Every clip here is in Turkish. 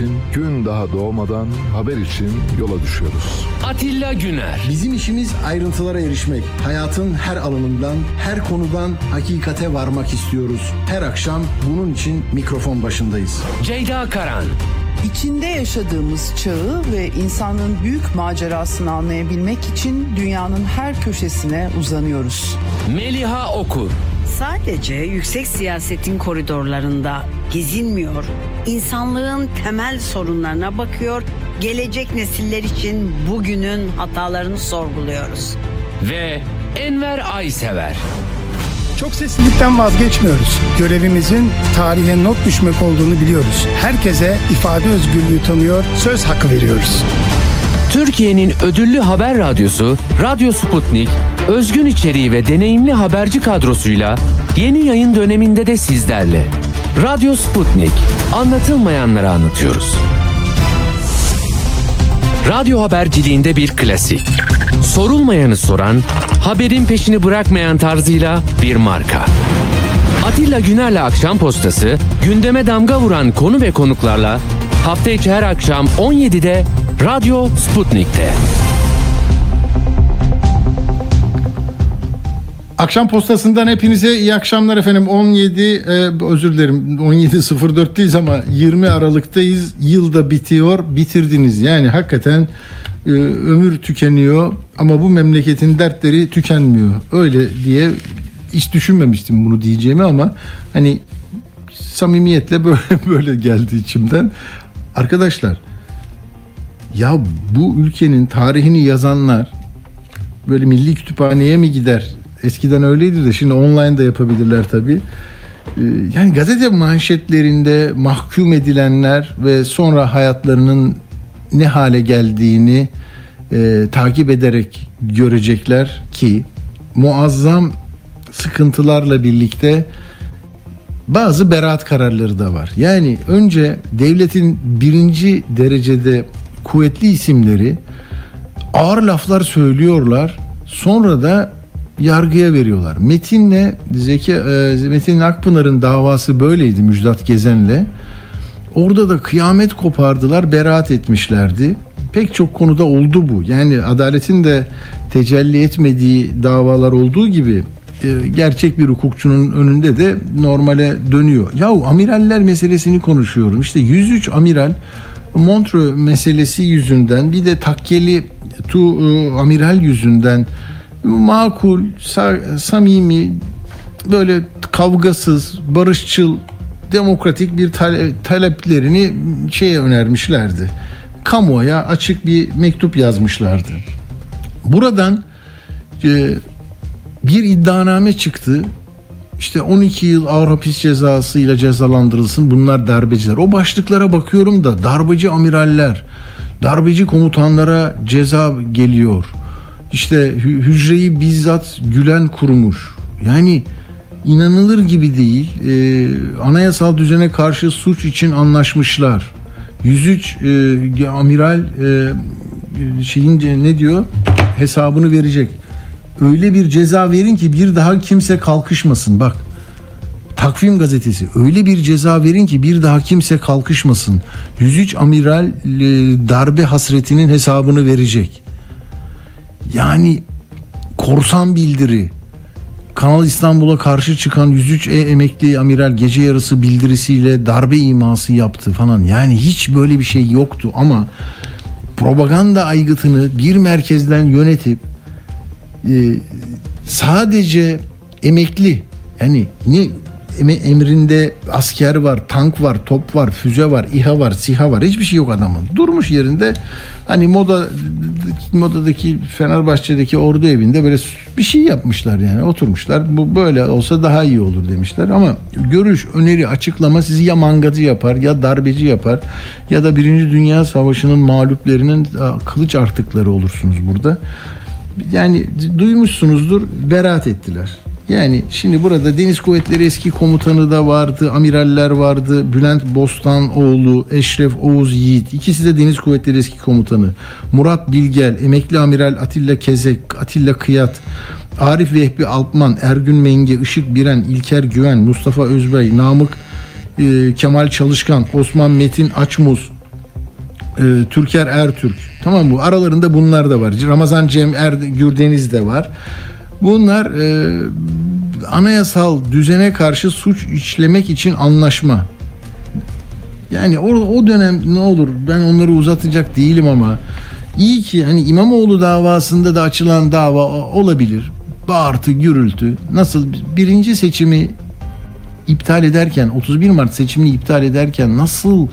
için gün daha doğmadan haber için yola düşüyoruz. Atilla Güner. Bizim işimiz ayrıntılara erişmek. Hayatın her alanından, her konudan hakikate varmak istiyoruz. Her akşam bunun için mikrofon başındayız. Ceyda Karan. İçinde yaşadığımız çağı ve insanlığın büyük macerasını anlayabilmek için dünyanın her köşesine uzanıyoruz. Meliha Okur. Sadece yüksek siyasetin koridorlarında gezinmiyor, insanlığın temel sorunlarına bakıyor, gelecek nesiller için bugünün hatalarını sorguluyoruz. Ve Enver Aysever. Çok seslilikten vazgeçmiyoruz. Görevimizin tarihe not düşmek olduğunu biliyoruz. Herkese ifade özgürlüğü tanıyor, söz hakkı veriyoruz. Türkiye'nin ödüllü haber radyosu Radyo Sputnik, özgün içeriği ve deneyimli haberci kadrosuyla yeni yayın döneminde de sizlerle. Radyo Sputnik, anlatılmayanları anlatıyoruz. Radyo haberciliğinde bir klasik. Sorulmayanı soran, haberin peşini bırakmayan tarzıyla bir marka. Atilla Güner'le Akşam Postası, gündeme damga vuran konu ve konuklarla hafta içi her akşam 17'de Radyo Sputnik'te. Akşam postasından hepinize iyi akşamlar efendim. 17 e, özür dilerim 17.04'teyiz ama 20 Aralık'tayız. Yıl da bitiyor. Bitirdiniz. Yani hakikaten e, ömür tükeniyor ama bu memleketin dertleri tükenmiyor. Öyle diye hiç düşünmemiştim bunu diyeceğimi ama hani samimiyetle böyle böyle geldi içimden. Arkadaşlar ya bu ülkenin tarihini yazanlar böyle milli kütüphaneye mi gider? Eskiden öyleydi de şimdi online da yapabilirler tabii. Ee, Yani gazete manşetlerinde mahkum edilenler ve sonra hayatlarının ne hale geldiğini e, takip ederek görecekler ki muazzam sıkıntılarla birlikte bazı beraat kararları da var. Yani önce devletin birinci derecede kuvvetli isimleri ağır laflar söylüyorlar. Sonra da yargıya veriyorlar. Metin'le Zeki e, Metin Akpınar'ın davası böyleydi Müjdat Gezen'le. Orada da kıyamet kopardılar, beraat etmişlerdi. Pek çok konuda oldu bu. Yani adaletin de tecelli etmediği davalar olduğu gibi e, gerçek bir hukukçunun önünde de normale dönüyor. Yahu amiraller meselesini konuşuyorum. İşte 103 amiral Montreux meselesi yüzünden bir de takkeli tu e, amiral yüzünden makul, sa- samimi, böyle kavgasız, barışçıl, demokratik bir tale- taleplerini şeye önermişlerdi. Kamuoya açık bir mektup yazmışlardı. Buradan e, bir iddianame çıktı. İşte 12 yıl ağır hapis cezasıyla cezalandırılsın bunlar darbeciler. O başlıklara bakıyorum da darbeci amiraller, darbeci komutanlara ceza geliyor. İşte hü- hücreyi bizzat Gülen kurmuş. Yani inanılır gibi değil. Ee, anayasal düzene karşı suç için anlaşmışlar. 103 e, amiral e, şeyin ne diyor? Hesabını verecek. Öyle bir ceza verin ki bir daha kimse kalkışmasın. Bak Takvim gazetesi öyle bir ceza verin ki bir daha kimse kalkışmasın. 103 amiral e, darbe hasretinin hesabını verecek. Yani korsan bildiri. Kanal İstanbul'a karşı çıkan 103 e emekli amiral gece yarısı bildirisiyle darbe iması yaptı falan. Yani hiç böyle bir şey yoktu ama propaganda aygıtını bir merkezden yönetip e, sadece emekli yani ne emrinde asker var, tank var, top var, füze var, İHA var, SİHA var. Hiçbir şey yok adamın. Durmuş yerinde hani moda modadaki Fenerbahçe'deki ordu evinde böyle bir şey yapmışlar yani. Oturmuşlar. Bu böyle olsa daha iyi olur demişler ama görüş, öneri, açıklama sizi ya mangacı yapar ya darbeci yapar ya da Birinci Dünya Savaşı'nın mağluplerinin kılıç artıkları olursunuz burada. Yani duymuşsunuzdur beraat ettiler. Yani şimdi burada Deniz Kuvvetleri eski komutanı da vardı, amiraller vardı. Bülent Bostanoğlu, Eşref Oğuz Yiğit. ikisi de Deniz Kuvvetleri eski komutanı. Murat Bilgel, emekli amiral Atilla Kezek, Atilla Kıyat, Arif Vehbi Alpman, Ergün Menge, Işık Biren, İlker Güven, Mustafa Özbey, Namık e, Kemal Çalışkan, Osman Metin Açmuz, e, Türker Ertürk. Tamam mı? Aralarında bunlar da var. Ramazan Cem Er Gürdeniz de var. Bunlar e, anayasal düzene karşı suç işlemek için anlaşma. Yani o, o dönem ne olur ben onları uzatacak değilim ama iyi ki hani İmamoğlu davasında da açılan dava olabilir. Bağırtı, gürültü. Nasıl birinci seçimi iptal ederken 31 Mart seçimini iptal ederken nasıl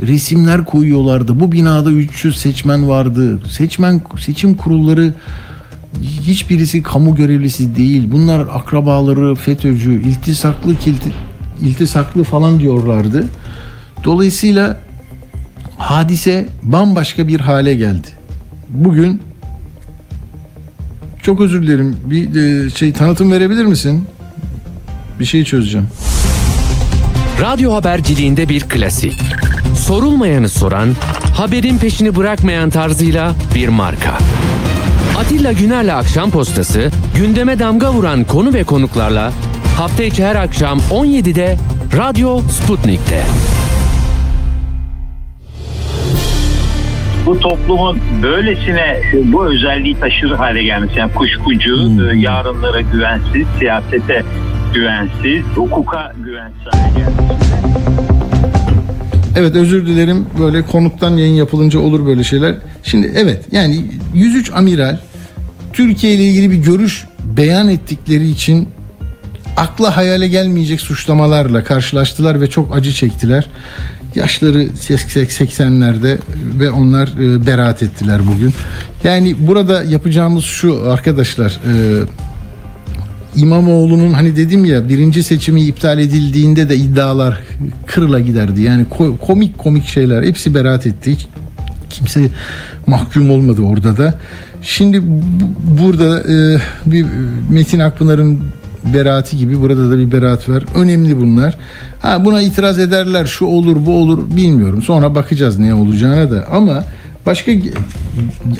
resimler koyuyorlardı. Bu binada 300 seçmen vardı. Seçmen seçim kurulları hiçbirisi kamu görevlisi değil. Bunlar akrabaları FETÖ'cü, iltisaklı kilti, iltisaklı falan diyorlardı. Dolayısıyla hadise bambaşka bir hale geldi. Bugün çok özür dilerim. Bir e, şey tanıtım verebilir misin? Bir şey çözeceğim. Radyo haberciliğinde bir klasik. Sorulmayanı soran, haberin peşini bırakmayan tarzıyla bir marka. Atilla Güner'le Akşam Postası, gündeme damga vuran konu ve konuklarla hafta içi her akşam 17'de Radyo Sputnik'te. bu toplumun böylesine bu özelliği taşır hale gelmesi. Yani kuşkucu, e, yarınlara güvensiz, siyasete güvensiz, hukuka güvensiz hale gelmesi. Evet özür dilerim böyle konuktan yayın yapılınca olur böyle şeyler. Şimdi evet yani 103 amiral Türkiye ile ilgili bir görüş beyan ettikleri için akla hayale gelmeyecek suçlamalarla karşılaştılar ve çok acı çektiler. Yaşları 80'lerde ve onlar e, beraat ettiler bugün. Yani burada yapacağımız şu arkadaşlar e, İmamoğlu'nun hani dedim ya birinci seçimi iptal edildiğinde de iddialar kırıla giderdi. Yani ko- komik komik şeyler hepsi beraat etti. Kimse mahkum olmadı orada da. Şimdi bu- burada e, bir Metin Akpınar'ın beraati gibi burada da bir beraat var. Önemli bunlar. Ha buna itiraz ederler şu olur bu olur bilmiyorum. Sonra bakacağız ne olacağına da ama Başka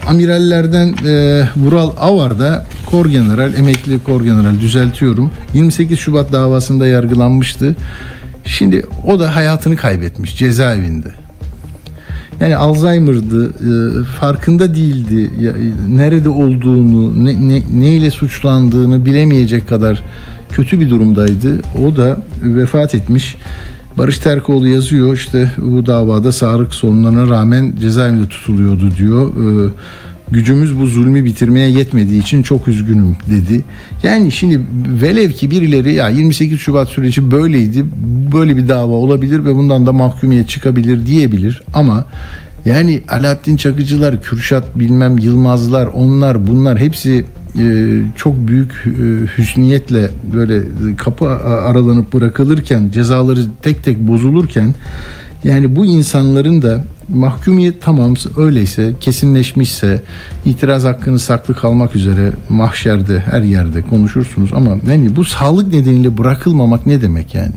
amirallerden e, Vural Avar da kor general, emekli kor general düzeltiyorum. 28 Şubat davasında yargılanmıştı. Şimdi o da hayatını kaybetmiş cezaevinde. Yani Alzheimer'dı, e, farkında değildi. Ya, e, nerede olduğunu, ne, ne, neyle suçlandığını bilemeyecek kadar kötü bir durumdaydı. O da vefat etmiş. Barış Terkoğlu yazıyor işte bu davada sağlık sorunlarına rağmen cezaevinde tutuluyordu diyor. Ee, gücümüz bu zulmü bitirmeye yetmediği için çok üzgünüm dedi. Yani şimdi velev ki birileri ya 28 Şubat süreci böyleydi. Böyle bir dava olabilir ve bundan da mahkumiyet çıkabilir diyebilir ama yani Alaaddin Çakıcılar, Kürşat bilmem Yılmazlar, onlar bunlar hepsi e, çok büyük e, hüsniyetle böyle kapı aralanıp bırakılırken cezaları tek tek bozulurken yani bu insanların da mahkumiyet tamam öyleyse kesinleşmişse itiraz hakkını saklı kalmak üzere mahşerde her yerde konuşursunuz ama yani bu sağlık nedeniyle bırakılmamak ne demek yani?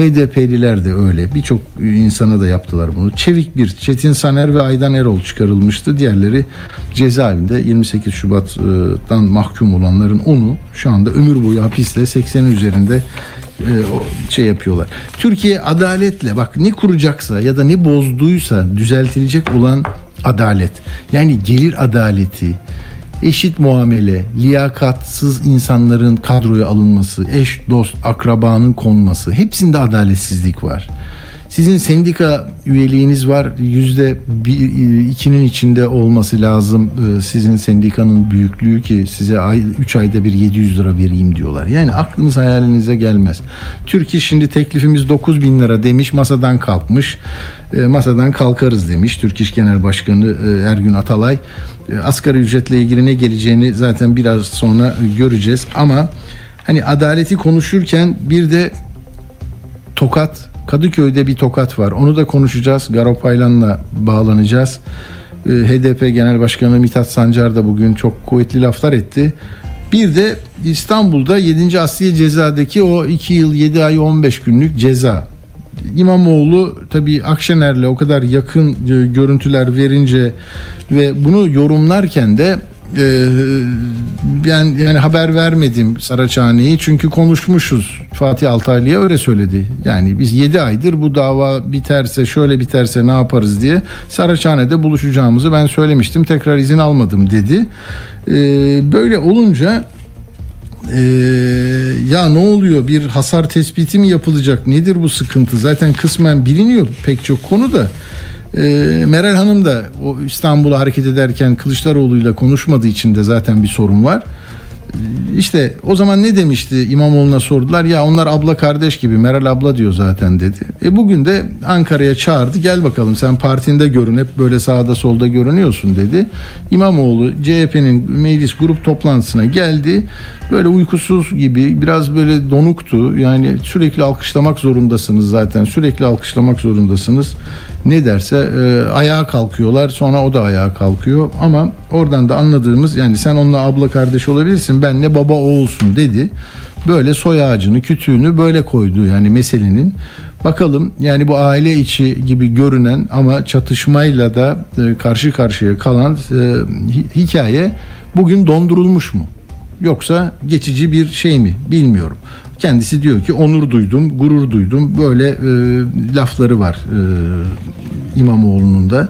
HDP'liler de öyle. Birçok insana da yaptılar bunu. Çevik bir Çetin Saner ve Aydan Erol çıkarılmıştı. Diğerleri cezaevinde 28 Şubat'tan mahkum olanların onu şu anda ömür boyu hapisle 80'in üzerinde e, şey yapıyorlar. Türkiye adaletle bak ne kuracaksa ya da ne bozduysa düzeltilecek olan adalet. Yani gelir adaleti, eşit muamele, liyakatsız insanların kadroya alınması, eş, dost, akrabanın konması hepsinde adaletsizlik var. Sizin sendika üyeliğiniz var. Yüzde bir, ikinin içinde olması lazım. Ee, Sizin sendikanın büyüklüğü ki size ay, 3 ayda bir 700 lira vereyim diyorlar. Yani aklınız hayalinize gelmez. Türkiye şimdi teklifimiz 9 bin lira demiş masadan kalkmış. E, masadan kalkarız demiş Türk İş Genel Başkanı e, Ergün Atalay. E, asgari ücretle ilgili ne geleceğini zaten biraz sonra göreceğiz ama hani adaleti konuşurken bir de tokat Kadıköy'de bir tokat var. Onu da konuşacağız. Garopaylan'la bağlanacağız. Ee, HDP Genel Başkanı Mithat Sancar da bugün çok kuvvetli laflar etti. Bir de İstanbul'da 7. Asliye Ceza'daki o 2 yıl 7 ay 15 günlük ceza. İmamoğlu tabii Akşener'le o kadar yakın e, görüntüler verince ve bunu yorumlarken de e, ben yani haber vermedim Saraçhane'yi çünkü konuşmuşuz. Fatih Altaylı'ya öyle söyledi. Yani biz 7 aydır bu dava biterse şöyle biterse ne yaparız diye Saraçhane'de buluşacağımızı ben söylemiştim. Tekrar izin almadım dedi. E, böyle olunca ee, ya ne oluyor? Bir hasar tespiti mi yapılacak? Nedir bu sıkıntı? Zaten kısmen biliniyor pek çok konu da Ee, Meral Hanım da o İstanbul'a hareket ederken Kılıçdaroğlu'yla konuşmadığı için de zaten bir sorun var. İşte o zaman ne demişti İmamoğlu'na sordular? Ya onlar abla kardeş gibi Meral abla diyor zaten dedi. E bugün de Ankara'ya çağırdı. Gel bakalım sen partinde görün hep böyle sağda solda görünüyorsun dedi. İmamoğlu CHP'nin meclis grup toplantısına geldi. Böyle uykusuz gibi biraz böyle donuktu. Yani sürekli alkışlamak zorundasınız zaten sürekli alkışlamak zorundasınız ne derse e, ayağa kalkıyorlar sonra o da ayağa kalkıyor. Ama oradan da anladığımız yani sen onunla abla kardeş olabilirsin benle baba oğulsun dedi. Böyle soy ağacını kütüğünü böyle koydu yani meselenin. Bakalım yani bu aile içi gibi görünen ama çatışmayla da e, karşı karşıya kalan e, hi- hikaye bugün dondurulmuş mu? Yoksa geçici bir şey mi? Bilmiyorum. Kendisi diyor ki onur duydum, gurur duydum. Böyle e, lafları var e, İmamoğlu'nun da.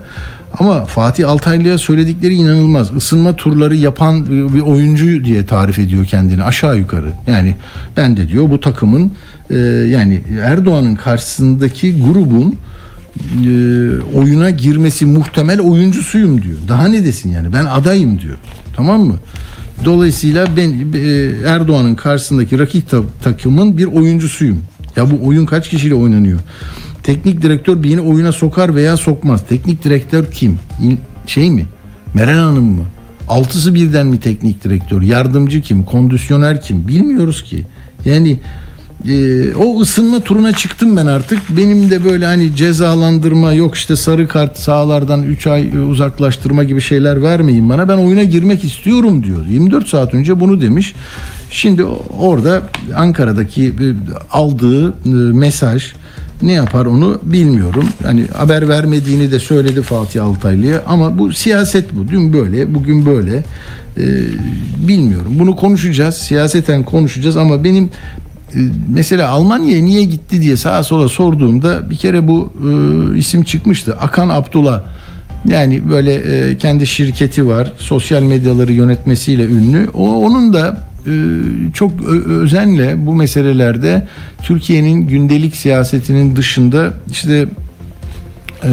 Ama Fatih Altaylı'ya söyledikleri inanılmaz. Isınma turları yapan e, bir oyuncu diye tarif ediyor kendini aşağı yukarı. Yani ben de diyor bu takımın e, yani Erdoğan'ın karşısındaki grubun e, oyuna girmesi muhtemel oyuncusuyum diyor. Daha ne desin yani ben adayım diyor. Tamam mı? Dolayısıyla ben e, Erdoğan'ın karşısındaki rakip ta- takımın bir oyuncusuyum. Ya bu oyun kaç kişiyle oynanıyor? Teknik direktör birini oyuna sokar veya sokmaz. Teknik direktör kim? Şey mi? Meral Hanım mı? Altısı birden mi teknik direktör? Yardımcı kim? Kondisyoner kim? Bilmiyoruz ki. Yani e, o ısınma turuna çıktım ben artık. Benim de böyle hani cezalandırma yok işte sarı kart sahalardan 3 ay e, uzaklaştırma gibi şeyler vermeyin bana. Ben oyuna girmek istiyorum diyor. 24 saat önce bunu demiş. Şimdi orada Ankara'daki e, aldığı e, mesaj ne yapar onu bilmiyorum. Hani haber vermediğini de söyledi Fatih Altaylı'ya ama bu siyaset bu. Dün böyle, bugün böyle. Ee, bilmiyorum. Bunu konuşacağız. Siyaseten konuşacağız ama benim mesela Almanya'ya niye gitti diye sağa sola sorduğumda bir kere bu e, isim çıkmıştı. Akan Abdullah. Yani böyle e, kendi şirketi var. Sosyal medyaları yönetmesiyle ünlü. O onun da e, çok özenle bu meselelerde Türkiye'nin gündelik siyasetinin dışında işte e,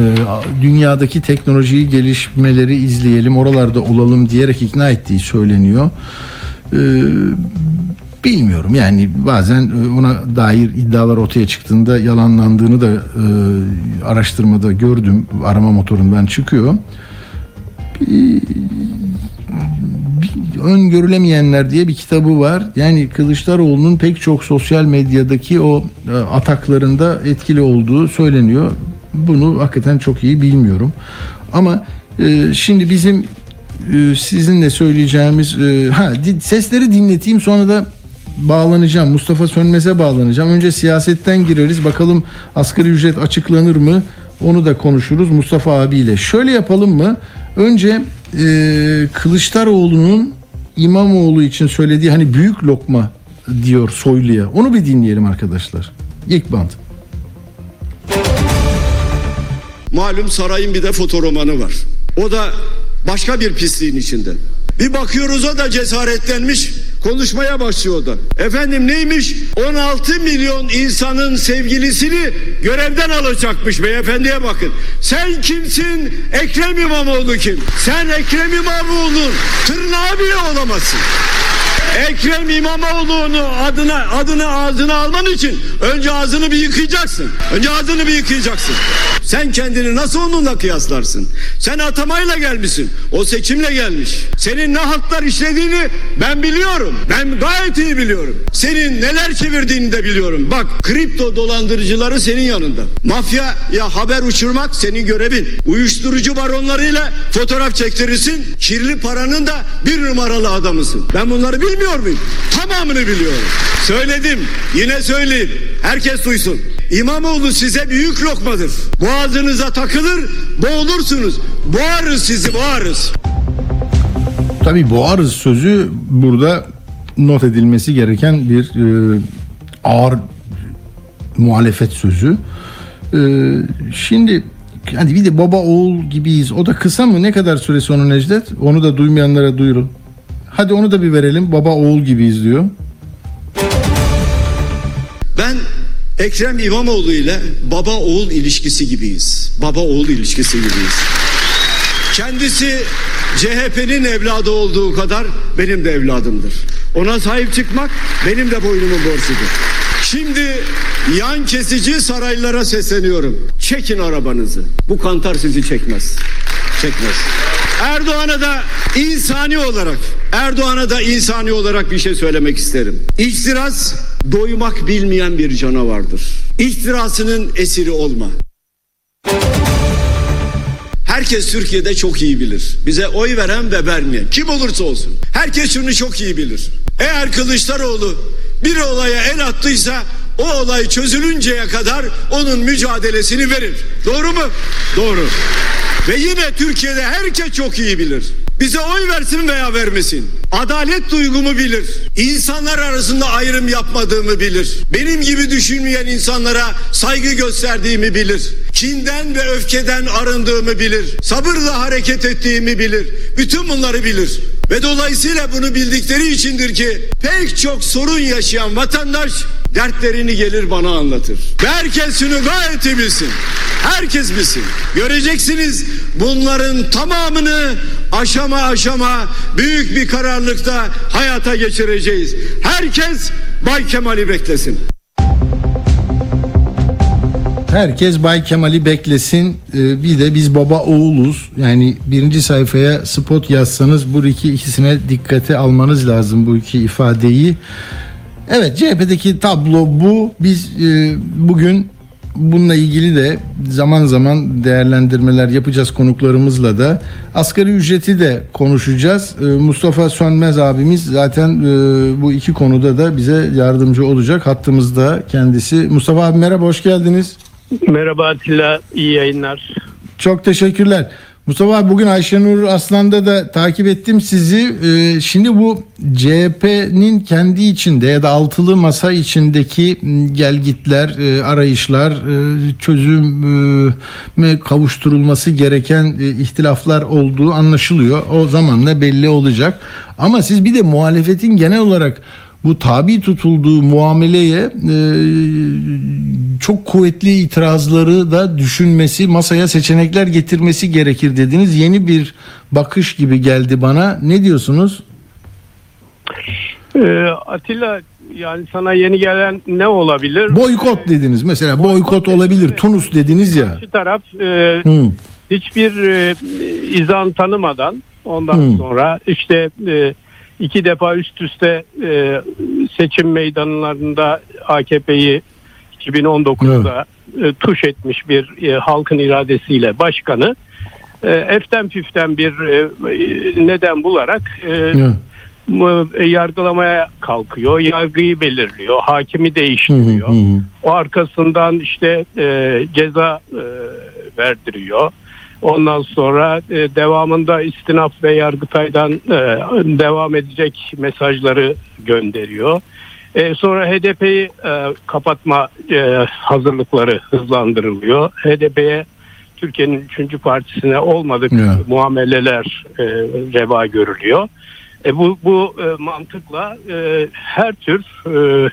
dünyadaki teknolojiyi gelişmeleri izleyelim, oralarda olalım diyerek ikna ettiği söyleniyor. E, bilmiyorum yani bazen e, ona dair iddialar ortaya çıktığında yalanlandığını da e, araştırmada gördüm. Arama motorundan çıkıyor. Öngörülemeyenler diye bir kitabı var. Yani Kılıçdaroğlu'nun pek çok sosyal medyadaki o e, ataklarında etkili olduğu söyleniyor. Bunu hakikaten çok iyi bilmiyorum. Ama e, şimdi bizim e, sizinle söyleyeceğimiz e, ha sesleri dinleteyim sonra da bağlanacağım. Mustafa Sönmez'e bağlanacağım. Önce siyasetten gireriz. Bakalım asgari ücret açıklanır mı? Onu da konuşuruz Mustafa abiyle. Şöyle yapalım mı? Önce e, Kılıçdaroğlu'nun İmamoğlu için söylediği hani büyük lokma diyor Soylu'ya. Onu bir dinleyelim arkadaşlar. İlk band. Malum sarayın bir de fotoromanı var. O da başka bir pisliğin içinde. Bir bakıyoruz o da cesaretlenmiş konuşmaya başlıyor o da. Efendim neymiş? 16 milyon insanın sevgilisini görevden alacakmış beyefendiye bakın. Sen kimsin? Ekrem İmamoğlu kim? Sen Ekrem İmamoğlu'nun tırnağı bile olamazsın. Ekrem İmamoğlu'nu adına adını ağzına alman için önce ağzını bir yıkayacaksın. Önce ağzını bir yıkayacaksın. Sen kendini nasıl onunla kıyaslarsın? Sen atamayla gelmişsin. O seçimle gelmiş. Senin ne haltlar işlediğini ben biliyorum. Ben gayet iyi biliyorum. Senin neler çevirdiğini de biliyorum. Bak kripto dolandırıcıları senin yanında. Mafya ya haber uçurmak senin görevin. Uyuşturucu baronlarıyla fotoğraf çektirirsin. Kirli paranın da bir numaralı adamısın. Ben bunları bilmiyor muyum? Tamamını biliyorum. Söyledim. Yine söyleyeyim. Herkes duysun. İmamoğlu size büyük lokmadır. Boğazınıza takılır, boğulursunuz. Boğarız sizi, boğarız. Tabii boğarız sözü burada not edilmesi gereken bir e, ağır muhalefet sözü. E, şimdi hadi bir de baba oğul gibiyiz. O da kısa mı? Ne kadar süresi onun Necdet? Onu da duymayanlara duyurun. Hadi onu da bir verelim. Baba oğul gibiyiz diyor. Ben Ekrem İmamoğlu ile baba oğul ilişkisi gibiyiz. Baba oğul ilişkisi gibiyiz. Kendisi CHP'nin evladı olduğu kadar benim de evladımdır. Ona sahip çıkmak benim de boynumun borcudur. Şimdi yan kesici saraylara sesleniyorum. Çekin arabanızı. Bu kantar sizi çekmez. Çekmez. Erdoğan'a da insani olarak Erdoğan'a da insani olarak bir şey söylemek isterim. İhtiras doymak bilmeyen bir canavardır. İhtirasının esiri olma. Herkes Türkiye'de çok iyi bilir. Bize oy veren ve vermeyen kim olursa olsun. Herkes şunu çok iyi bilir. Eğer Kılıçdaroğlu bir olaya el attıysa o olay çözülünceye kadar onun mücadelesini verir. Doğru mu? Doğru. Ve yine Türkiye'de herkes çok iyi bilir. Bize oy versin veya vermesin. Adalet duygumu bilir. İnsanlar arasında ayrım yapmadığımı bilir. Benim gibi düşünmeyen insanlara saygı gösterdiğimi bilir. Kinden ve öfkeden arındığımı bilir. Sabırla hareket ettiğimi bilir. Bütün bunları bilir. Ve dolayısıyla bunu bildikleri içindir ki pek çok sorun yaşayan vatandaş dertlerini gelir bana anlatır. Ve herkes şunu gayet iyi bilsin. Herkes bilsin. Göreceksiniz bunların tamamını aşama aşama büyük bir kararlılıkta hayata geçireceğiz. Herkes Bay Kemal'i beklesin. Herkes Bay Kemal'i beklesin. Ee, bir de biz baba oğuluz. Yani birinci sayfaya spot yazsanız bu iki ikisine dikkate almanız lazım bu iki ifadeyi. Evet CHP'deki tablo bu. Biz e, bugün bununla ilgili de zaman zaman değerlendirmeler yapacağız konuklarımızla da. Asgari ücreti de konuşacağız. E, Mustafa Sönmez abimiz zaten e, bu iki konuda da bize yardımcı olacak. Hattımızda kendisi. Mustafa abi merhaba hoş geldiniz. Merhaba Atilla, iyi yayınlar. Çok teşekkürler. Mustafa abi bugün Ayşenur Aslan'da da takip ettim sizi. Ee, şimdi bu CHP'nin kendi içinde ya da altılı masa içindeki gelgitler, e, arayışlar, e, çözüme kavuşturulması gereken e, ihtilaflar olduğu anlaşılıyor. O zamanla belli olacak. Ama siz bir de muhalefetin genel olarak bu tabi tutulduğu muameleye e, çok kuvvetli itirazları da düşünmesi, masaya seçenekler getirmesi gerekir dediniz. Yeni bir bakış gibi geldi bana. Ne diyorsunuz? Ee, Atilla yani sana yeni gelen ne olabilir? Boykot dediniz mesela. Boykot olabilir. Tunus dediniz ya. Karşı taraf e, Hı. hiçbir e, izan tanımadan ondan Hı. sonra işte e, iki defa üst üste e, seçim meydanlarında AKP'yi 2019'da e, tuş etmiş bir e, halkın iradesiyle başkanı e, eften püften bir e, neden bularak e, Evet. e, yargılamaya kalkıyor. Yargıyı belirliyor. Hakimi Hı hı, değiştiriyor. hı hı. O arkasından işte e, ceza e, verdiriyor. Ondan sonra e, devamında istinaf ve yargıtaydan e, devam edecek mesajları gönderiyor. E, sonra HDP'yi e, kapatma e, hazırlıkları hızlandırılıyor. HDP'ye Türkiye'nin üçüncü partisine olmadık Evet. muameleler e, reva görülüyor. E, bu bu e, mantıkla e, her tür e,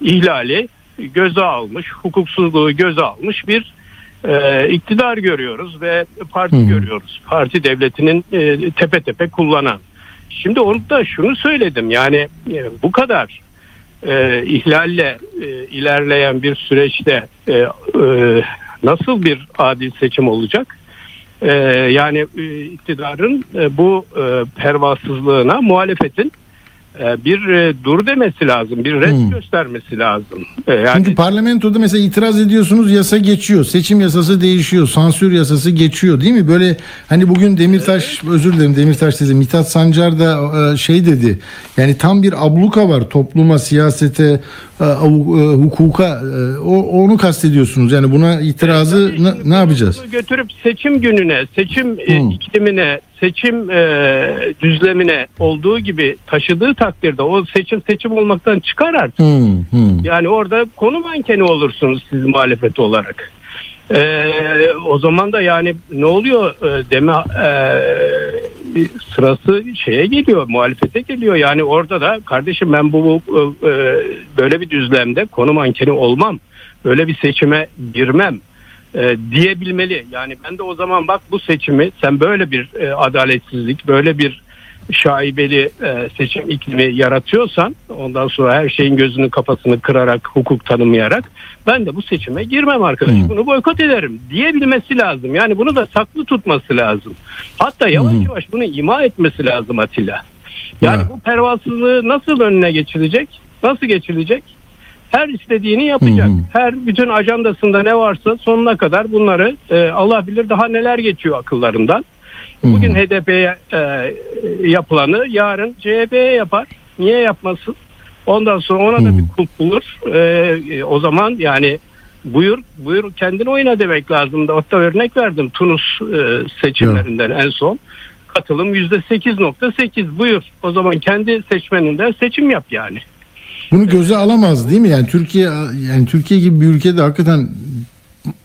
ihlali göze almış, hukuksuzluğu göze almış bir e, iktidar görüyoruz ve parti hı. görüyoruz. Parti devletinin e, tepe tepe kullanan. Şimdi onu da şunu söyledim yani e, bu kadar e, ihlalle e, ilerleyen bir süreçte e, e, nasıl bir adil seçim olacak? E, yani e, iktidarın e, bu e, pervasızlığına muhalefetin bir e, dur demesi lazım, bir red Hmm. göstermesi lazım. E, yani Çünkü parlamentoda mesela itiraz ediyorsunuz yasa geçiyor. Seçim yasası değişiyor. Sansür yasası geçiyor değil mi? Böyle hani bugün Demirtaş özür dilerim Demirtaş dedi. Mithat Sancar da e, şey dedi. Yani tam bir abluka var topluma, siyasete, hukuka. E, O onu kastediyorsunuz. Yani buna itirazı Tabii ne, ne yapacağız? Götürüp seçim gününe, seçim e, Hmm. iklimine, seçim e, düzlemine olduğu gibi taşıdığı takdirde o seçim seçim olmaktan çıkar artık. Hı, hı. Yani orada konu mankeni olursunuz siz muhalefet olarak. Ee, o zaman da yani ne oluyor Ee, deme ee, sırası şeye geliyor muhalefete geliyor. Yani orada da kardeşim ben bu, bu ee, böyle bir düzlemde konu mankeni olmam böyle bir seçime girmem ee, diyebilmeli. Yani ben de o zaman bak bu seçimi sen böyle bir ee, adaletsizlik böyle bir şaibeli e, seçim iklimi yaratıyorsan ondan sonra her şeyin gözünü kafasını kırarak hukuk tanımayarak ben de bu seçime girmem arkadaş Hmm. bunu boykot ederim diyebilmesi lazım. Yani bunu da saklı tutması lazım. Hatta yavaş Hmm. yavaş bunu ima etmesi lazım Atilla. Yani bu pervasızlığı nasıl önüne geçilecek? Nasıl geçilecek? Her istediğini yapacak. Hı hı. Her bütün ajandasında ne varsa sonuna kadar bunları e, Allah bilir daha neler geçiyor akıllarından. Bugün HDP'ye e, yapılanı yarın CHP'ye yapar. Niye yapmasın? Ondan sonra ona da bir kulp bulur. E, e, o zaman yani buyur buyur kendini oyna demek lazım. Hatta örnek verdim Tunus e, seçimlerinden en son. Katılım %8.8 buyur. O zaman kendi seçmeninden seçim yap yani. Bunu göze alamaz değil mi? Yani Türkiye yani Türkiye gibi bir ülkede hakikaten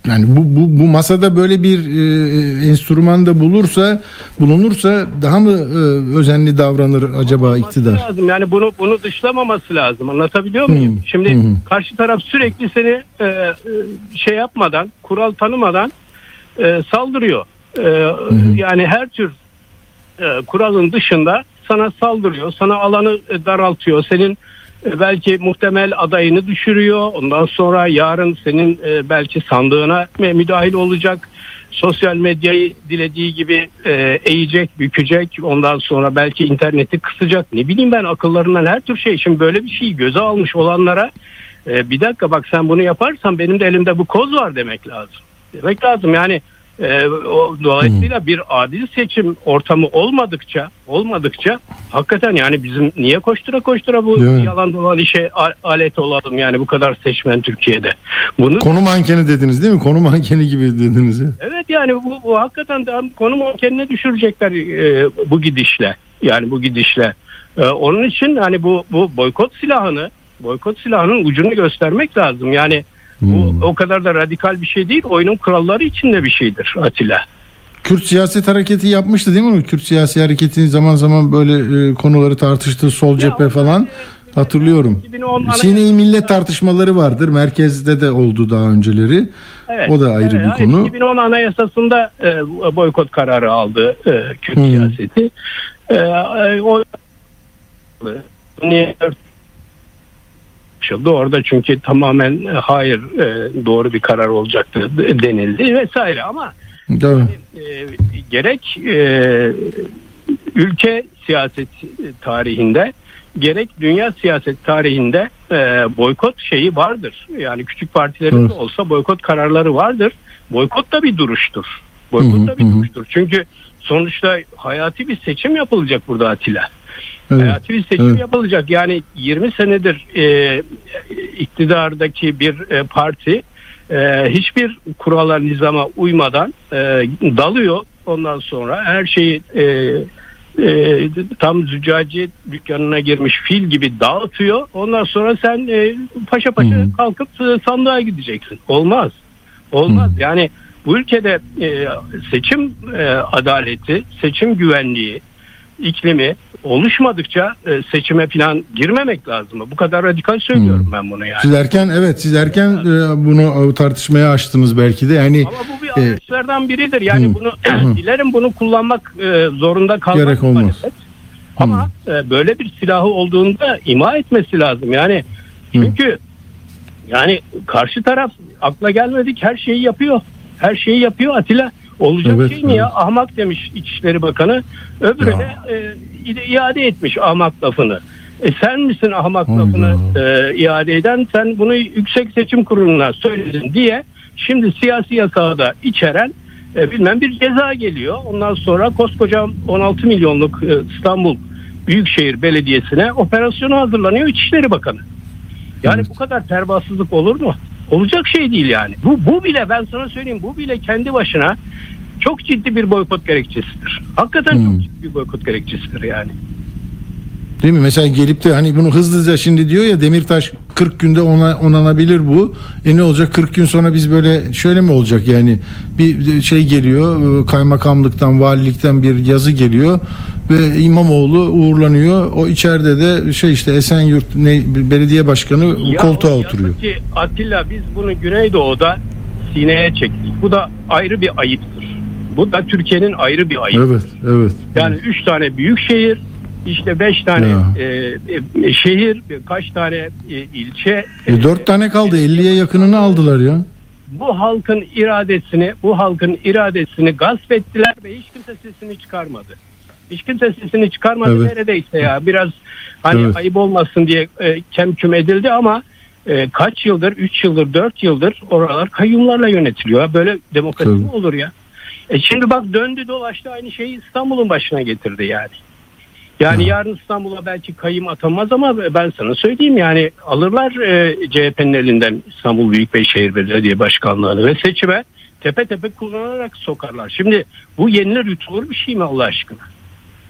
yani bu bu, bu masada böyle bir e, enstrüman da bulursa bulunursa daha mı e, özenli davranır acaba Olması iktidar? Lazım. Yani bunu bunu dışlamaması lazım. Anlatabiliyor muyum? Hı, Şimdi hı. karşı taraf sürekli seni e, e, şey yapmadan, kural tanımadan e, saldırıyor. E, yani her tür e, kuralın dışında sana saldırıyor, sana alanı e, daraltıyor, senin e, belki muhtemel adayını düşürüyor. Ondan sonra yarın senin e, belki sandığına mü- müdahil olacak. Sosyal medyayı dilediği gibi e, eğecek, bükecek. Ondan sonra belki interneti kısacak. Ne bileyim ben akıllarından her tür şey. Şimdi böyle bir şeyi göze almış olanlara e, bir dakika bak sen bunu yaparsan benim de elimde bu koz var demek lazım. Demek lazım yani e, o, dolayısıyla bir adil seçim ortamı olmadıkça olmadıkça hakikaten yani bizim niye koştura koştura bu yalan dolan işe alet olalım yani bu kadar seçmen Türkiye'de. Bunu Konu mankeni dediniz değil mi? Konu mankeni gibi dediniz. ya. Evet yani bu, bu hakikaten konu kendine düşürecekler e, bu gidişle. Yani bu gidişle. E, onun için hani bu bu boykot silahını boykot silahının ucunu göstermek lazım. Yani bu o kadar da radikal bir şey değil. Oyunun kuralları içinde bir şeydir Atilla. Kürt siyaset hareketi yapmıştı değil mi? Kürt siyasi hareketi zaman zaman böyle e, konuları tartıştı sol cephe falan. Hatırlıyorum. 2010 Sine-i millet tartışmaları vardır. Merkezde de oldu daha önceleri. Evet. O da ayrı Evet, bir konu. 2010 Anayasası'nda e, boykot kararı aldı e, Kürt Hı. siyaseti. E, e, o açıldı orada çünkü tamamen e, hayır e, doğru bir karar olacaktı de- denildi vesaire ama Değil mi? e, gerek e, ülke siyaset tarihinde gerek dünya siyaset tarihinde e, boykot şeyi vardır. Yani küçük partilerin Evet. de olsa boykot kararları vardır. Boykot da bir duruştur. Boykot da bir hı. duruştur. Çünkü sonuçta hayati bir seçim yapılacak burada Atilla. Evet. Hayati bir seçim Evet. yapılacak. Yani 20 senedir e, iktidardaki bir e, parti e, hiçbir kurala nizama uymadan e, dalıyor. Ondan sonra her şeyi e, e, tam züccaci dükkanına girmiş fil gibi dağıtıyor. Ondan sonra sen e, paşa paşa Hı. kalkıp e, sandığa gideceksin. Olmaz. Olmaz. Yani bu ülkede e, seçim e, adaleti, seçim güvenliği, iklimi oluşmadıkça e, seçime falan girmemek lazım. Bu kadar radikal söylüyorum ben bunu yani. Siz erken evet siz erken e, bunu tartışmaya açtınız belki de. Yani Ama bu bir e, araçlardan biridir. Yani Hı. bunu dilerim bunu kullanmak e, zorunda kalmaz. Gerek olmaz. muhalefet. Ama e, böyle bir silahı olduğunda ima etmesi lazım. Yani çünkü yani karşı taraf akla gelmedik her şeyi yapıyor. Her şeyi yapıyor Atilla. Olacak Evet, şey mi ya? evet. Ahmak demiş İçişleri Bakanı. Öbürü Ya. de e, iade etmiş ahmak lafını. E sen misin ahmak Hayda. lafını e, iade eden? Sen bunu Yüksek Seçim Kurulu'na söyledin diye şimdi siyasi yasağı da içeren e, bilmem bir ceza geliyor. Ondan sonra koskoca 16 milyonluk e, İstanbul Büyükşehir Belediyesi'ne operasyonu hazırlanıyor İçişleri Bakanı. Yani bu kadar pervasızlık olur mu? Olacak şey değil yani. Bu, bu bile ben sana söyleyeyim bu bile kendi başına çok ciddi bir boykot gerekçesidir. Hakikaten Hmm. çok ciddi bir boykot gerekçesidir yani. Değil mi? Mesela gelip de hani bunu hızlıca şimdi diyor ya Demirtaş 40 günde ona onanabilir bu. E ne olacak 40 gün sonra biz böyle şöyle mi olacak yani bir şey geliyor e, kaymakamlıktan valilikten bir yazı geliyor ve İmamoğlu uğurlanıyor. O içeride de şey işte Esenyurt ne, belediye başkanı Ya koltuğa oturuyor. Ki Atilla biz bunu Güneydoğu'da sineye çektik. Bu da ayrı bir ayıptır. Bu da Türkiye'nin ayrı bir ayıbı. Evet, evet. Yani üç tane büyük şehir, işte beş tane Ya. e, e, şehir, kaç tane e, ilçe. E, dört tane kaldı 50'ye yakınını aldılar ya. Bu halkın iradesini, bu halkın iradesini gasp ettiler ve hiç kimse sesini çıkarmadı. Hiç kimse sesini çıkarmadı Evet. neredeyse ya. Biraz hani Evet. ayıp olmasın diye e, kem küm edildi ama e, kaç yıldır, 3 yıldır, 4 yıldır oralar kayyumlarla yönetiliyor. Böyle demokrasi mi olur ya? E şimdi bak döndü dolaştı aynı şeyi İstanbul'un başına getirdi yani. Yani yarın İstanbul'a belki kayyum atanmaz ama ben sana söyleyeyim yani alırlar e, CHP'nin elinden İstanbul Büyükşehir Belediye Başkanlığı'nı ve seçime tepe tepe kullanarak sokarlar. Şimdi bu yenilir yutulur bir şey mi Allah aşkına?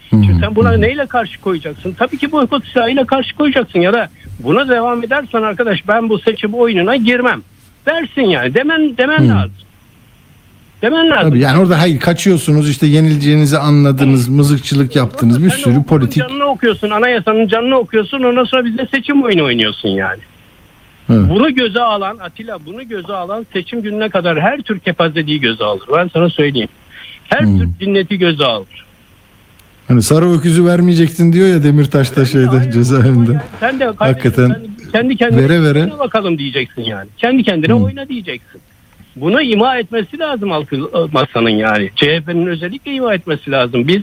Şimdi sen buna neyle karşı koyacaksın? Tabii ki boykot silahıyla karşı koyacaksın ya da buna devam edersen arkadaş ben bu seçim oyununa girmem. Dersin yani demen demen lazım. Demen lazım. Tabii yani orada hayır kaçıyorsunuz işte yenileceğinizi anladınız, mızıkçılık yaptınız bir Sen sürü politik. Canını okuyorsun, anayasanın canını okuyorsun. Ondan sonra bize seçim oyunu oynuyorsun yani. Evet. Bunu göze alan Atilla bunu göze alan seçim gününe kadar her tür kepazeliği göze alır. Ben sana söyleyeyim. Her Hmm. tür cinneti göze alır. Hani sarı öküzü vermeyecektin diyor ya Demirtaş'ta şeyde Hayır, cezaevinde. yani Sen de Hakikaten sen kendi kendine vere vere. oyna bakalım diyeceksin yani. Kendi kendine oyna diyeceksin. Buna ima etmesi lazım halkı masanın yani. CHP'nin özellikle ima etmesi lazım. Biz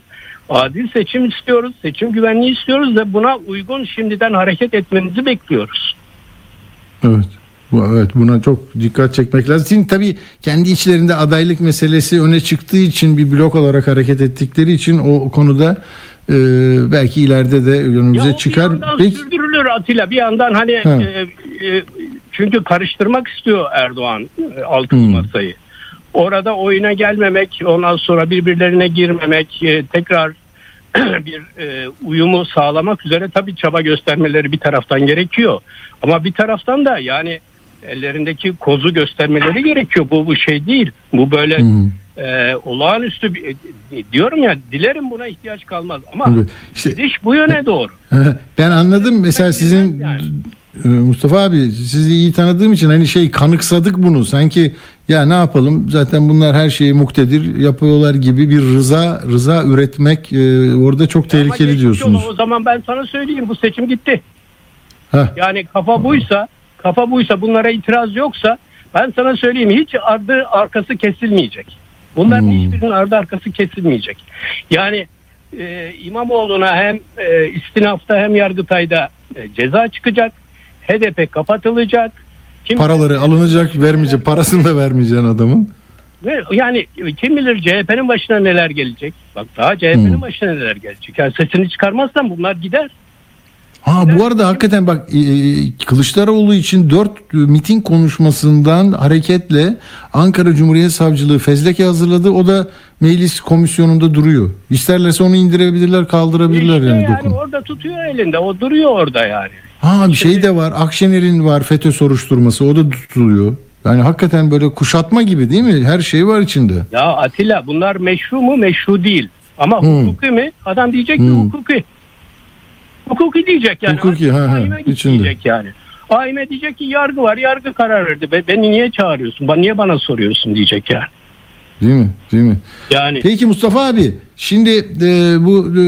adil seçim istiyoruz, seçim güvenliği istiyoruz ve buna uygun şimdiden hareket etmenizi bekliyoruz. Evet. Evet buna çok dikkat çekmek lazım. Şimdi tabii kendi içlerinde adaylık meselesi öne çıktığı için bir blok olarak hareket ettikleri için o konuda e, belki ileride de Ya önümüze o çıkar. Bir yandan Peki sürdürülür Atilla. Bir yandan hani Ha. e, e, çünkü karıştırmak istiyor Erdoğan e, altılı Hmm. masayı. Orada oyuna gelmemek, ondan sonra birbirlerine girmemek, e, tekrar bir e, uyumu sağlamak üzere tabii çaba göstermeleri bir taraftan gerekiyor. Ama bir taraftan da yani ellerindeki kozu göstermeleri gerekiyor. Bu bu şey değil. Bu böyle Hmm. e, olağanüstü bir, diyorum ya dilerim buna ihtiyaç kalmaz ama Evet. İşte- gidiş bu yöne doğru. ben anladım mesela sizin Yani. E, Mustafa abi sizi iyi tanıdığım için hani şey kanıksadık bunu sanki ya ne yapalım zaten bunlar her şeyi muktedir yapıyorlar gibi bir rıza rıza üretmek e, orada çok Ama tehlikeli diyorsunuz. olan O zaman ben sana söyleyeyim bu seçim gitti. Heh. Yani kafa buysa, kafa buysa bunlara itiraz yoksa ben sana söyleyeyim hiç ardı arkası kesilmeyecek. Bunların Hmm. hiçbirinin ardı arkası kesilmeyecek. Yani e, İmamoğlu'na hem e, istinafta hem Yargıtay'da e, ceza çıkacak. HDP kapatılacak. Kim Paraları alınacak vermeyecek parasını da vermeyeceksin adamın. Ve yani kim bilir CHP'nin başına neler gelecek. Bak daha CHP'nin Hmm. başına neler gelecek. Yani sesini çıkarmazsan bunlar gider. Ha bu arada hakikaten bak e, Kılıçdaroğlu için 4 miting konuşmasından hareketle Ankara Cumhuriyet Savcılığı fezleke hazırladı. O da meclis komisyonunda duruyor. İsterlerse onu indirebilirler, kaldırabilirler İşte yani, yani dokun. orada tutuyor elinde. O duruyor orada yani. Ha bir şey de var. Akşener'in var FETÖ soruşturması. O da tutuluyor. Yani hakikaten böyle kuşatma gibi değil mi? Her şey var içinde. Ya Atilla bunlar meşru mu? Meşru değil. Ama Hmm. hukuki mi? Adam diyecek ki Hmm. hukuki. Hukuki diyecek yani. Hukuki, ha, ha, içinde. diyecek yani. Aime diyecek ki yargı var. Yargı karar verdi. Be- Beni niye çağırıyorsun? Niye bana soruyorsun diyecek yani. Değil mi? Değil mi? Yani Peki Mustafa abi şimdi e, bu e,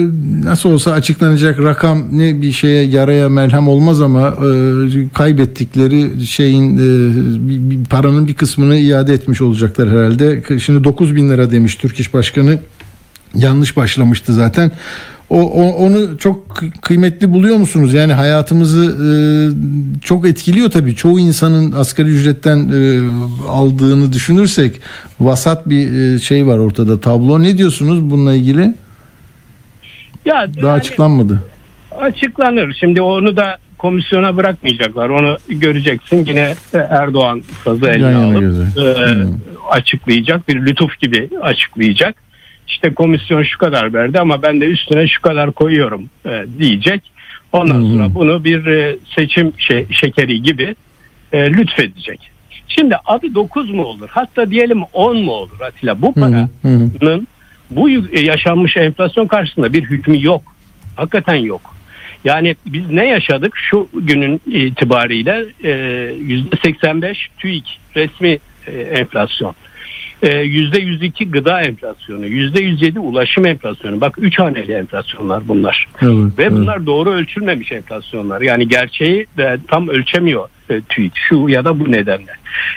nasıl olsa açıklanacak rakam ne bir şeye yaraya merhem olmaz ama e, kaybettikleri şeyin e, bir- bir paranın bir kısmını iade etmiş olacaklar herhalde. Şimdi 9 bin lira demiş Türk İş Başkanı yanlış başlamıştı zaten. O, o- onu çok kı- kıymetli buluyor musunuz? Yani hayatımızı e, çok etkiliyor tabii. Çoğu insanın asgari ücretten e, aldığını düşünürsek vasat bir e, şey var ortada tablo. Ne diyorsunuz bununla ilgili? ya Daha yani açıklanmadı. açıklanır. Şimdi onu da komisyona bırakmayacaklar. Onu göreceksin. Yine Erdoğan sazı eline alıp e, Hmm. açıklayacak bir lütuf gibi açıklayacak. İşte komisyon şu kadar verdi ama ben de üstüne şu kadar koyuyorum e, diyecek. Ondan sonra bunu bir e, seçim şey, şekeri gibi e, lütfedecek. Şimdi adı 9 mu olur? Hatta diyelim 10 mu olur Atilla? Bu paranın bu yü- yaşanmış enflasyon karşısında bir hükmü yok. Hakikaten yok. Yani biz ne yaşadık şu günün itibariyle e, %85 TÜİK resmi e, enflasyon. E, %102 gıda enflasyonu, %107 ulaşım enflasyonu. Bak 3 haneli enflasyonlar bunlar. Evet, Ve evet. bunlar doğru ölçülmemiş enflasyonlar. Yani gerçeği de tam ölçemiyor e, TÜİK şu ya da bu nedenle.